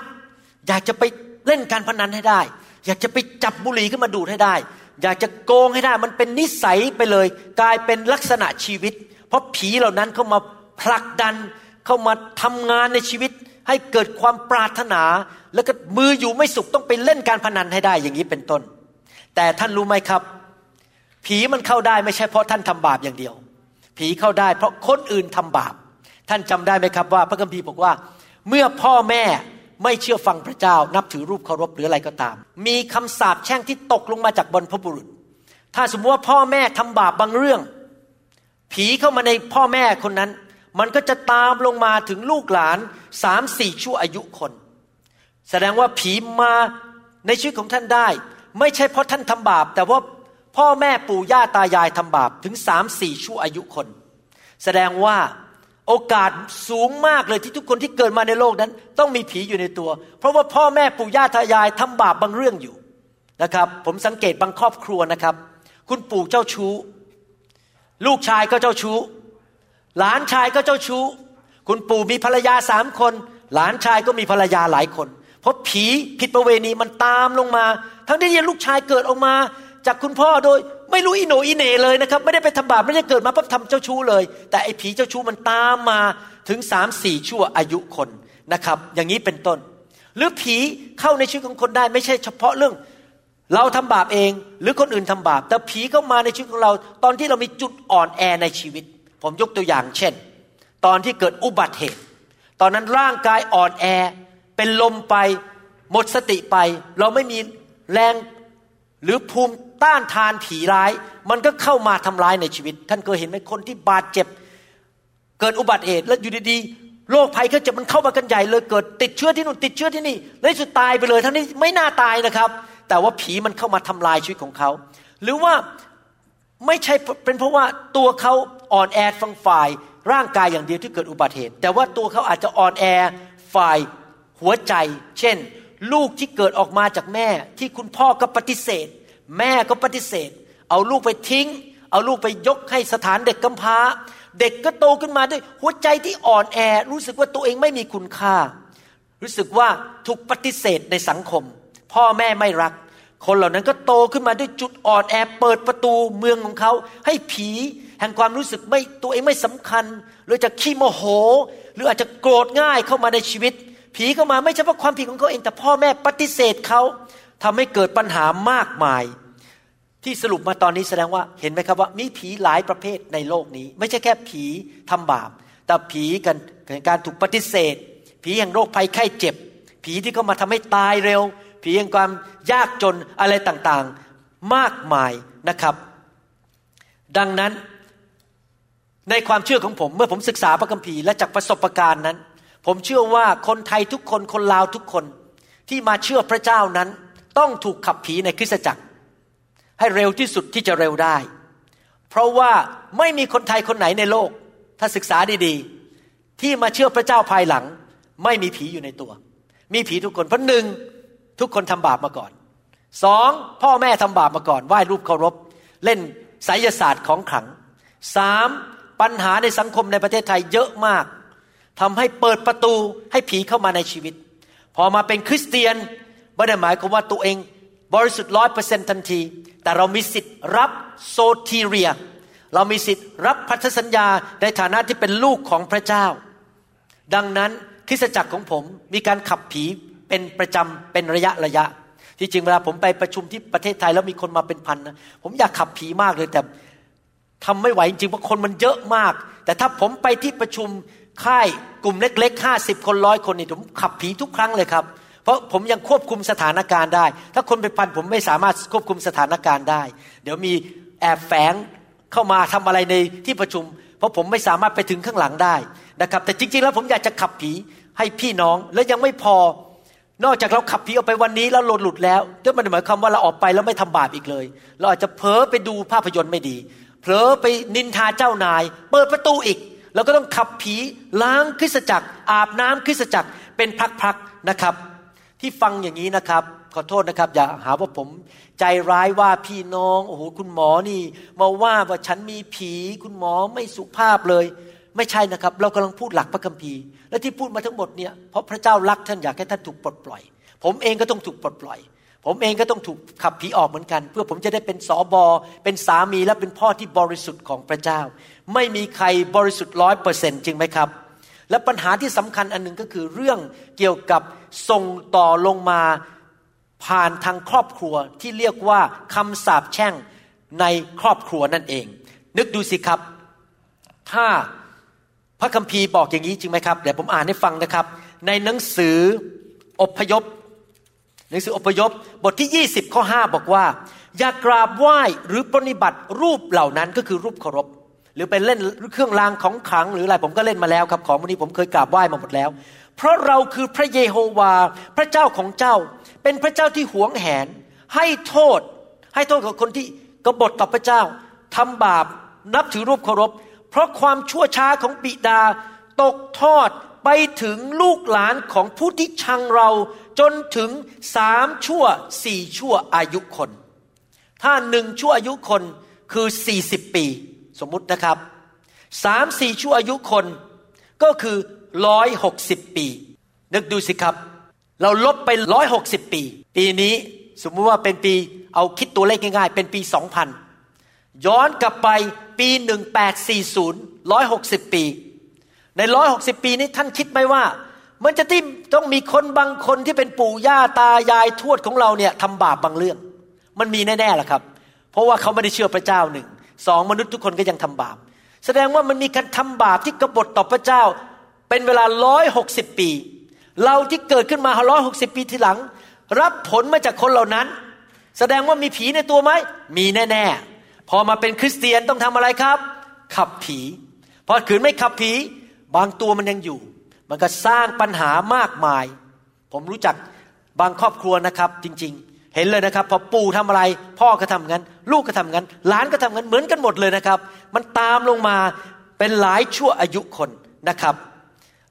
อยากจะไปเล่นการพนันให้ได้ อยากจะไปจับบุหรี่ขึ้นมาดูดให้ได้ อยากจะโกงให้ได้มันเป็นนิสัยไปเลย กลายเป็นลักษณะชีวิต เพราะผีเหล่านั้นเข้ามาผลักดันเข้ามาทำงานในชีวิต ให้เกิดความปรารถนา แล้วก็มืออยู่ไม่สุขต้องไปเล่นการพนันให้ได้อย่างนี้เป็นต้น แต่ท่านรู้ไหมครับ ผีมันเข้าได้ไม่ใช่เพราะท่านทำบาปอย่างเดียว ผีเข้าได้เพราะคนอื่นทำบาป ท่านจำได้ไหมครับว่า พระคัมภีร์บอกว่า เมื่อพ่อแม่ ไม่เชื่อฟังพระเจ้า นับถือรูปเคารพหรืออะไรก็ตาม มีคำสาปแช่งที่ตกลงมาจากบนพระบุรุษ ถ้าสมมติว่าพ่อแม่ทำบาปบางเรื่อง ผีเข้ามาในพ่อแม่คนนั้น มันก็จะตามลงมาถึงลูกหลานสามสี่ชั่วอายุคน แสดงว่าผีมาในชีวิตของท่านได้ ไม่ใช่เพราะท่านทำบาป แต่ว่าพ่อแม่ปู่ย่าตายายทำบาปถึงสามสี่ชั่วอายุคน แสดงว่า โอกาสสูงมากเลยที่ทุกคนที่เกิดมาในโลกนั้น ต้องมีผีอยู่ในตัว เพราะว่าพ่อแม่ปู่ย่าตายายทำบาปบางเรื่องอยู่นะครับ ผมสังเกตบางครอบครัวนะครับ คุณปู่เจ้าชู้ ลูกชายก็เจ้าชู้ หลานชายก็เจ้าชู้ คุณปู่มีภรรยาสามคน หลานชายก็มีภรรยาหลายคน เพราะผีผิดประเวณีมันตามลงมา ทั้งที่ยังลูกชายเกิดออกมา จากคุณพ่อโดย ไม่รู้อิโหนอิเหน่เลยนะครับ ไม่ได้ไปทำบาปไม่ได้เกิดมาเพื่อทำเจ้าชู้เลย แต่ไอ้ผีเจ้าชู้มันตามมาถึงสามสี่ชั่วอายุคนนะครับ อย่างนี้เป็นต้น หรือผีเข้าในชีวิตของคนได้ ไม่ใช่เฉพาะเรื่อง เราทำบาปเอง หรือคนอื่นทำบาป แต่ผีเข้ามาในชีวิตของเรา ตอนที่เรามีจุดอ่อนแอในชีวิต ผมยกตัวอย่างเช่น ตอนที่เกิดอุบัติเหตุ ตอนนั้นร่างกายอ่อนแอ เป็นลมไปหมดสติไป เราไม่มีแรง หรือภูมิต้านทานผีร้าย มันก็เข้ามาทำร้ายในชีวิต ท่านเคยเห็นไหมคนที่บาดเจ็บ เกิดอุบัติเหตุแล้วอยู่ดีๆโรคภัยก็จะมันเข้ามากันใหญ่เลยเกิดติดเชื้อที่นู่นติดเชื้อที่นี่แล้วสุดตายไปเลยทั้งนี้ไม่น่าตายนะครับ แต่ว่าผีมันเข้ามาทำลายชีวิตของเขา หรือว่าไม่ใช่เป็นเพราะว่าตัวเขาอ่อนแอฟังฝ่ายร่างกายอย่างเดียวที่เกิดอุบัติเหตุ แต่ว่าตัวเขาอาจจะอ่อนแอฝ่ายหัวใจ เช่น ลูกที่เกิดออกมาจากแม่ ที่คุณพ่อก็ปฏิเสธ แม่ก็ปฏิเสธ เอาลูกไปทิ้ง เอาลูกไปยกให้สถานเด็กกำพร้า เด็กก็โตขึ้นมาด้วย หัวใจที่อ่อนแอ รู้สึกว่าตัวเองไม่มีคุณค่า รู้สึกว่าถูกปฏิเสธในสังคม พ่อแม่ไม่รัก คนเหล่านั้นก็โตขึ้นมาด้วยจุดอ่อนแอ เปิดประตูเมืองของเขา ให้ผีแห่งความรู้สึกไม่ตัวเองไม่สำคัญ หรือจะขี้โมโห หรืออาจจะโกรธง่ายเข้ามาในชีวิต ผีเข้ามาไม่ใช่เพราะความผิดของเขาเองแต่พ่อแม่ปฏิเสธเขาทำให้เกิดปัญหามากมาย ที่สรุปมาตอนนี้แสดงว่าเห็นไหมครับว่า มีผีหลายประเภทในโลกนี้ ไม่ใช่แค่ผีทำบาป แต่ผีกันการถูกปฏิเสธ ผีแห่งโรคภัยไข้เจ็บ ผีที่เข้ามาทำให้ตายเร็ว ผีแห่งความยากจนอะไรต่างๆ มากมายนะครับ ดังนั้นในความเชื่อของผมเมื่อผมศึกษาพระคัมภีร์และจากประสบการณ์นั้น ผมเชื่อว่าคนไทยทุกคนคนลาวทุกคนที่มาเชื่อพระเจ้านั้น ต้องถูกขับผีในคริสตจักร ให้เร็วที่สุดที่จะเร็วได้ เพราะว่าไม่มีคนไทยคนไหนในโลก ถ้าศึกษาดีๆ ที่มาเชื่อพระเจ้าภายหลัง ไม่มีผีอยู่ในตัว มีผีทุกคนเพราะหนึ่งทุกคนทำบาปมาก่อนสองพ่อแม่ทำบาปมาก่อนไหว้รูปเคารพ เล่นไสยศาสตร์ของขลังสามปัญหาในสังคมในประเทศไทยเยอะมาก ทำให้เปิดประตูให้ผีเข้ามาในชีวิต พอมาเป็นคริสเตียนไม่ได้หมายความว่าตัวเอง บริสุทธิ์ร้อยเปอร์เซ็นต์ทันที แต่เรามีสิทธิ์รับโซทีเรีย เรามีสิทธิ์รับพันธสัญญาในฐานะที่เป็นลูกของพระเจ้า ดังนั้นคริสตจักรของผมมีการขับผีเป็นประจำเป็นระยะระยะ ที่จริงเวลาผมไปประชุมที่ประเทศไทยแล้วมีคนมาเป็นพันนะผมอยากขับผีมากเลยแต่ทำไม่ไหวจริงเพราะคนมันเยอะมาก แต่ถ้าผมไปที่ประชุม ค่ายกลุ่มเล็กๆห้าสิบคนร้อยคนนี่ผมขับผีทุกครั้งเลยครับ เพราะผมยังควบคุมสถานการณ์ได้ ถ้าคนเป็นพันผมไม่สามารถควบคุมสถานการณ์ได้ เดี๋ยวมีแอบแฝงเข้ามาทำอะไรในที่ประชุม เพราะผมไม่สามารถไปถึงข้างหลังได้นะครับ แต่จริงๆแล้วผมอยากจะขับผีให้พี่น้องและยังไม่พอนอกจากเราขับผีออกไปวันนี้แล้วหลุดหลุดแล้วก็มันหมายความว่าเราออกไปแล้วไม่ทำบาปอีกเลย เราอาจจะเผลอไปดูภาพยนตร์ไม่ดีเผลอไปนินทาเจ้านาย เปิดประตูอีก เราก็ต้องขับผีล้างคริสตจักร อาบน้ำคริสตจักรเป็นพักๆนะครับ ที่ฟังอย่างนี้นะครับ ขอโทษนะครับ อย่าหาว่าผมใจร้ายว่าพี่น้องโอ้โหคุณหมอนี่ มาว่าว่าฉันมีผี คุณหมอไม่สุภาพเลย ไม่ใช่นะครับ เรากำลังพูดหลักพระคัมภีร์และที่พูดมาทั้งหมดเนี่ยเพราะพระเจ้ารักท่านอยากให้ท่านถูกปลดปล่อย ผมเองก็ต้องถูกปลดปล่อยผมเองก็ต้องถูกขับผีออกเหมือนกัน เพื่อผมจะได้เป็นสอบอเป็นสามีและเป็นพ่อที่บริสุทธิ์ของพระเจ้า ไม่มีใครบริสุทธิ์ร้อยเปอร์เซ็นต์จริงไหมครับ และปัญหาที่สำคัญอันหนึ่งก็คือเรื่องเกี่ยวกับส่งต่อลงมาผ่านทางครอบครัวที่เรียกว่าคำสาปแช่งในครอบครัวนั่นเอง นึกดูสิครับ ถ้าพระคัมภีร์บอกอย่างนี้จริงไหมครับเดี๋ยวผมอ่านให้ฟังนะครับ ในหนังสืออพยพ หนังสืออพยพบทที่ 20ข้อ5บอกว่า อย่ากราบไหว้หรือปฏิบัติรูปเหล่านั้นก็คือรูปเคารพ หรือไปเล่นเครื่องรางของขลังหรืออะไรผมก็เล่นมาแล้วครับ ของวันนี้ผมเคยกราบไหว้มาหมดแล้ว เพราะเราคือพระเยโฮวา พระเจ้าของเจ้า เป็นพระเจ้าที่หวงแหน ให้โทษ ให้โทษกับคนที่กบฏต่อพระเจ้าทำบาปนับถือรูปเคารพ เพราะความชั่วช้าของบิดา ตกทอดไปถึงลูกหลานของผู้ที่ชังเราจนถึงสามชั่วสี่ชั่วอายุคน ถ้าหนึ่งชั่วอายุคนคือสี่สิบปี สมมุตินะครับสามสี่ชั่วอายุคนก็คือร้อยหกสิบปี นึกดูสิครับ เราลบไปร้อยหกสิบปี ปีนี้สมมุติว่าเป็นปีเอาคิดตัวเลขง่ายๆ เป็นปีสองพันย้อนกลับไปปีหนึ่งแปดสี่ศูนย์ร้อยหกสิบปี ในร้อยหกสิบปีนี้ท่านคิดไหมว่า มันจะที่ต้องมีคนบางคนที่เป็นปู่ย่าตายายทวดของเราเนี่ยทำบาปบางเรื่อง มันมีแน่ๆแหละครับ เพราะว่าเขาไม่ได้เชื่อพระเจ้าหนึ่ง สองมนุษย์ทุกคนก็ยังทำบาป แสดงว่ามันมีการทำบาปที่กบฏต่อพระเจ้า เป็นเวลาร้อยหกสิบปี เราที่เกิดขึ้นมาร้อยหกสิบปีทีหลัง รับผลมาจากคนเหล่านั้น แสดงว่ามีผีในตัวไหมมีแน่ๆ พอมาเป็นคริสเตียนต้องทำอะไรครับ ขับผีพอขืนไม่ขับผี บางตัวมันยังอยู่ มันก็สร้างปัญหามากมาย ผมรู้จักบางครอบครัวนะครับจริงๆ เห็นเลยนะครับ พอปู่ทำอะไร พ่อก็ทำงั้น ลูกก็ทำงั้นหลานก็ทำงั้นเหมือนกันหมดเลยนะครับ มันตามลงมาเป็นหลายชั่วอายุคนนะครับ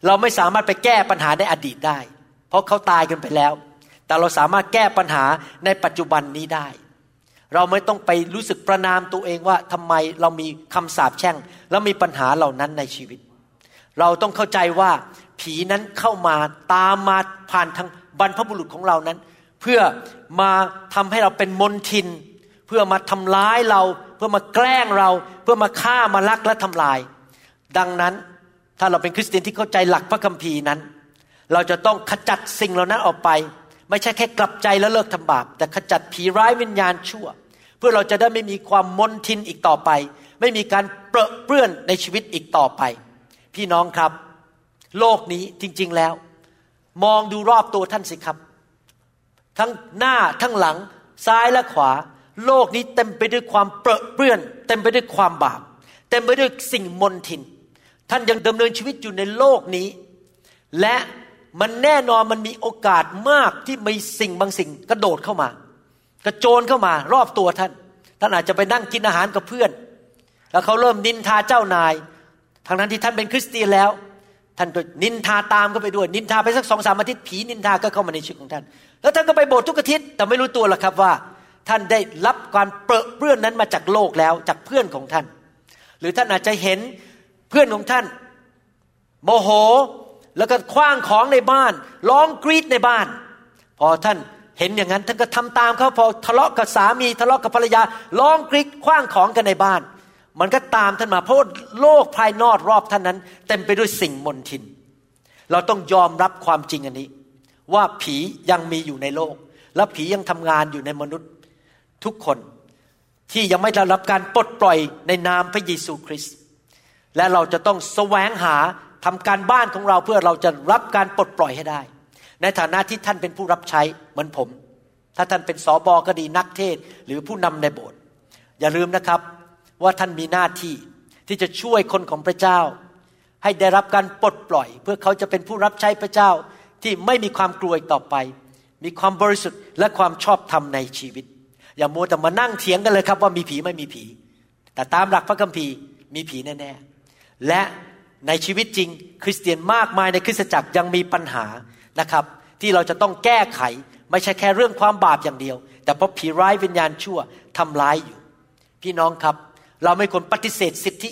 เราไม่สามารถไปแก้ปัญหาในอดีตได้ เพราะเขาตายกันไปแล้ว แต่เราสามารถแก้ปัญหาในปัจจุบันนี้ได้ เราไม่ต้องไปรู้สึกประนามตัวเองว่าทำไมเรามีคำสาปแช่ง แล้วมีปัญหาเหล่านั้นในชีวิต เราต้องเข้าใจว่าผีนั้นเข้ามาตามมาผ่านทางบรรพบุรุษของเรานั้น เพื่อมาทำให้เราเป็นมนทิน เพื่อมาทำร้ายเรา เพื่อมาแกล้งเรา เพื่อมาฆ่ามาลักและทำลาย ดังนั้นถ้าเราเป็นคริสเตียนที่เข้าใจหลักพระคัมภีร์นั้น เราจะต้องขจัดสิ่งเหล่านั้นออกไป ไม่ใช่แค่กลับใจแล้วเลิกทำบาป แต่ขจัดผีร้ายวิญญาณชั่ว เพื่อเราจะได้ไม่มีความมนทินอีกต่อไป ไม่มีการเปรอะเปื้อนในชีวิตอีกต่อไป พี่น้องครับ โลกนี้จริง ๆแล้ว มองดูรอบตัวท่านสิครับ ทั้งหน้าทั้งหลัง ซ้ายและขวา โลกนี้เต็มไปด้วยความเปรอะเปื้อน เต็มไปด้วยความบาป เต็มไปด้วยสิ่งมนทิน ท่านยังดำเนินชีวิตอยู่ในโลกนี้ และมันแน่นอนมันมีโอกาสมากที่มีสิ่งบางสิ่งกระโดดเข้ามา กระโจนเข้ามารอบตัวท่าน ท่านอาจจะไปนั่งกินอาหารกับเพื่อน แล้วเขาเริ่มนินทาเจ้านายทางนั้นที่ท่านเป็นคริสเตียนแล้ว ท่านก็นินทาตามก็ไปด้วย นินทาไปสักสองสามอาทิตย์ผีนินทาก็เข้ามาในชีวิตของท่าน แล้วท่านก็ไปโบสถ์ทุกอาทิตย์แต่ไม่รู้ตัวหรอกครับว่า ท่านได้รับการเปรอะเปื้อนนั้นมาจากโลกแล้วจากเพื่อนของท่าน หรือท่านอาจจะเห็นเพื่อนของท่าน โมโหแล้วก็คว้างของในบ้านร้องกรีดในบ้าน พอท่านเห็นอย่างนั้นท่านก็ทำตามเขาพอทะเลาะกับสามีทะเลาะกับภรรยาร้องกรีดคว้างของกันในบ้าน มันก็ตามท่านมาเพราะโลกภายนอกรอบท่านนั้น เต็มไปด้วยสิ่งมนทิน เราต้องยอมรับความจริงอันนี้ ว่าผียังมีอยู่ในโลก และผียังทำงานอยู่ในมนุษย์ทุกคนที่ยังไม่ได้รับการปลดปล่อยในนามพระเยซูคริสต์และเราจะต้องแสวงหาทำการบ้านของเราเพื่อเราจะรับการปลดปล่อยให้ได้ ในฐานะที่ท่านเป็นผู้รับใช้เหมือนผม ถ้าท่านเป็นสอบอก็ดีนักเทศหรือผู้นำในโบสถ์อย่าลืมนะครับว่าท่านมีหน้าที่ที่จะช่วยคนของพระเจ้า ให้ได้รับการปลดปล่อย เพื่อเขาจะเป็นผู้รับใช้พระเจ้า ที่ไม่มีความกลัวอีกต่อไป มีความบริสุทธิ์และความชอบธรรมในชีวิต อย่ามัวแต่มานั่งเถียงกันเลยครับว่ามีผีไม่มีผี แต่ตามหลักพระคัมภีร์มีผีแน่ๆและในชีวิตจริง คริสเตียนมากมายในคริสตจักรยังมีปัญหานะครับ ที่เราจะต้องแก้ไขไม่ใช่แค่เรื่องความบาปอย่างเดียว แต่เพราะผีร้ายวิญญาณชั่วทำร้ายอยู่ พี่น้องครับ เราไม่ควรปฏิเสธสิทธิ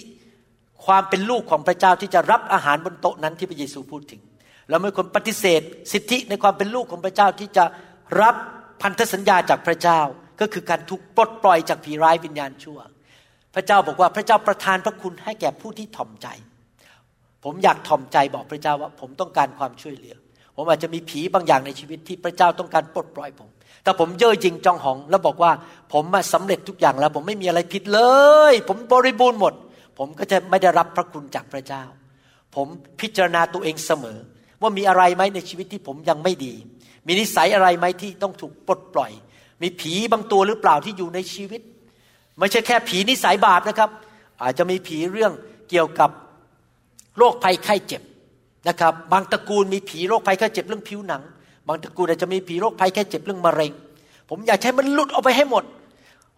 ความเป็นลูกของพระเจ้าที่จะรับอาหารบนโต๊ะนั้นที่พระเยซูพูดถึง เราไม่ควรปฏิเสธ สิทธิในความเป็นลูกของพระเจ้าที่จะรับพันธสัญญาจากพระเจ้าก็คือการถูกปลดปล่อยจากผีร้ายวิญญาณชั่ว พระเจ้าบอกว่าพระเจ้าประทานพระคุณให้แก่ผู้ที่ถ่อมใจ ผมอยากถ่อมใจบอกพระเจ้าว่า ผมต้องการความช่วยเหลือ ผมอาจจะมีผีบางอย่างในชีวิตที่พระเจ้าต้องการปลดปล่อยผม แต่ผมเย่อหยิ่งจองหอง แล้วบอกว่าผมมาสำเร็จทุกอย่างแล้ว ผมไม่มีอะไรผิดเลย ผมบริบูรณ์หมด ผมก็จะไม่ได้รับพระคุณจากพระเจ้า ผมพิจารณาตัวเองเสมอ ว่ามีอะไรไหมในชีวิตที่ผมยังไม่ดี มีนิสัยอะไรไหมที่ต้องถูกปลดปล่อย มีผีบางตัวหรือเปล่าที่อยู่ในชีวิต ไม่ใช่แค่ผีนิสัยบาปนะครับ อาจจะมีผีเรื่องเกี่ยวกับโรคภัยไข้เจ็บนะครับ บางตระกูลมีผีโรคภัยไข้เจ็บเรื่องผิวหนัง บางตระกูลอาจจะมีผีโรคภัยไข้เจ็บเรื่องมะเร็ง ผมอยากให้มันหลุดออกไปให้หมด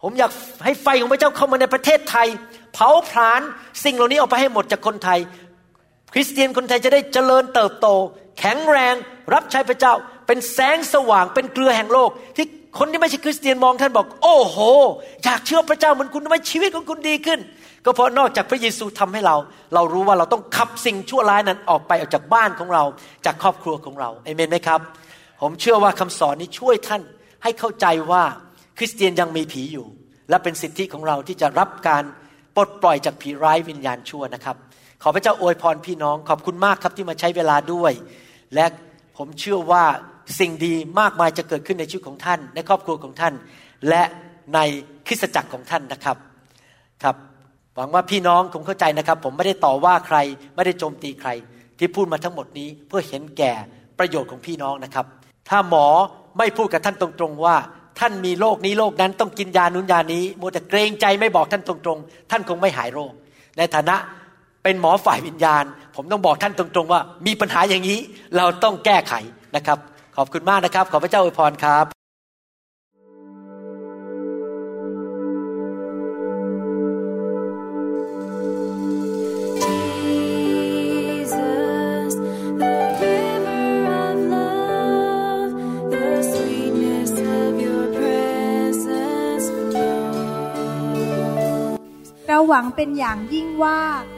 ผมอยากให้ไฟของพระเจ้าเข้ามาในประเทศไทย เผาผลาญสิ่งเหล่านี้ออกไปให้หมดจากคนไทย คริสเตียนคนไทยจะได้เจริญเติบโต แข็งแรง รับใช้พระเจ้า เป็นแสงสว่างเป็นเกลือแห่งโลก ที่คนที่ไม่ใช่คริสเตียนมองท่านบอก โอ้โห อยากเชื่อพระเจ้าเหมือนคุณทำไมชีวิตของคุณดีขึ้น ก็เพราะนอกจากพระเยซูทำให้เรา เรารู้ว่าเราต้องขับสิ่งชั่วร้ายนั้นออกไปออกจากบ้านของเรา จากครอบครัวของเราเอเมนไหมครับ ผมเชื่อว่าคำสอนนี้ช่วยท่านให้เข้าใจว่าคริสเตียนยังมีผีอยู่ และเป็นสิทธิของเราที่จะรับการปลดปล่อยจากผีร้ายวิญญาณชั่วนะครับ ขอพระเจ้าอวยพรพี่น้อง ขอบคุณมากครับที่มาใช้เวลาด้วย และผมเชื่อว่าสิ่งดีมากมายจะเกิดขึ้นในชีวิตของท่าน ในครอบครัวของท่าน และในคริสตจักรของท่านนะครับครับ หวังว่าพี่น้องคงเข้าใจนะครับ ผมไม่ได้ต่อว่าใคร ไม่ได้โจมตีใคร ที่พูดมาทั้งหมดนี้เพื่อเห็นแก่ประโยชน์ของพี่น้องนะครับ ถ้าหมอไม่พูดกับท่านตรงๆว่าท่านมีโรคนี้โรคนั้นต้องกินยานุนยานี้มัวแต่เกรงใจไม่บอกท่านตรงๆ ท่านคงไม่หายโรค ในฐานะ เป็นหมอฝ่ายวิญญาณ ผมต้องบอกท่านตรงๆว่า มีปัญหาอย่างนี้เราต้องแก้ไขนะครับ ขอบคุณมากนะครับ ขอพระเจ้าอวยพรครับ Jesus, the river of love, the sweetness of your presence flows. เราหวังเป็นอย่างยิ่งว่าค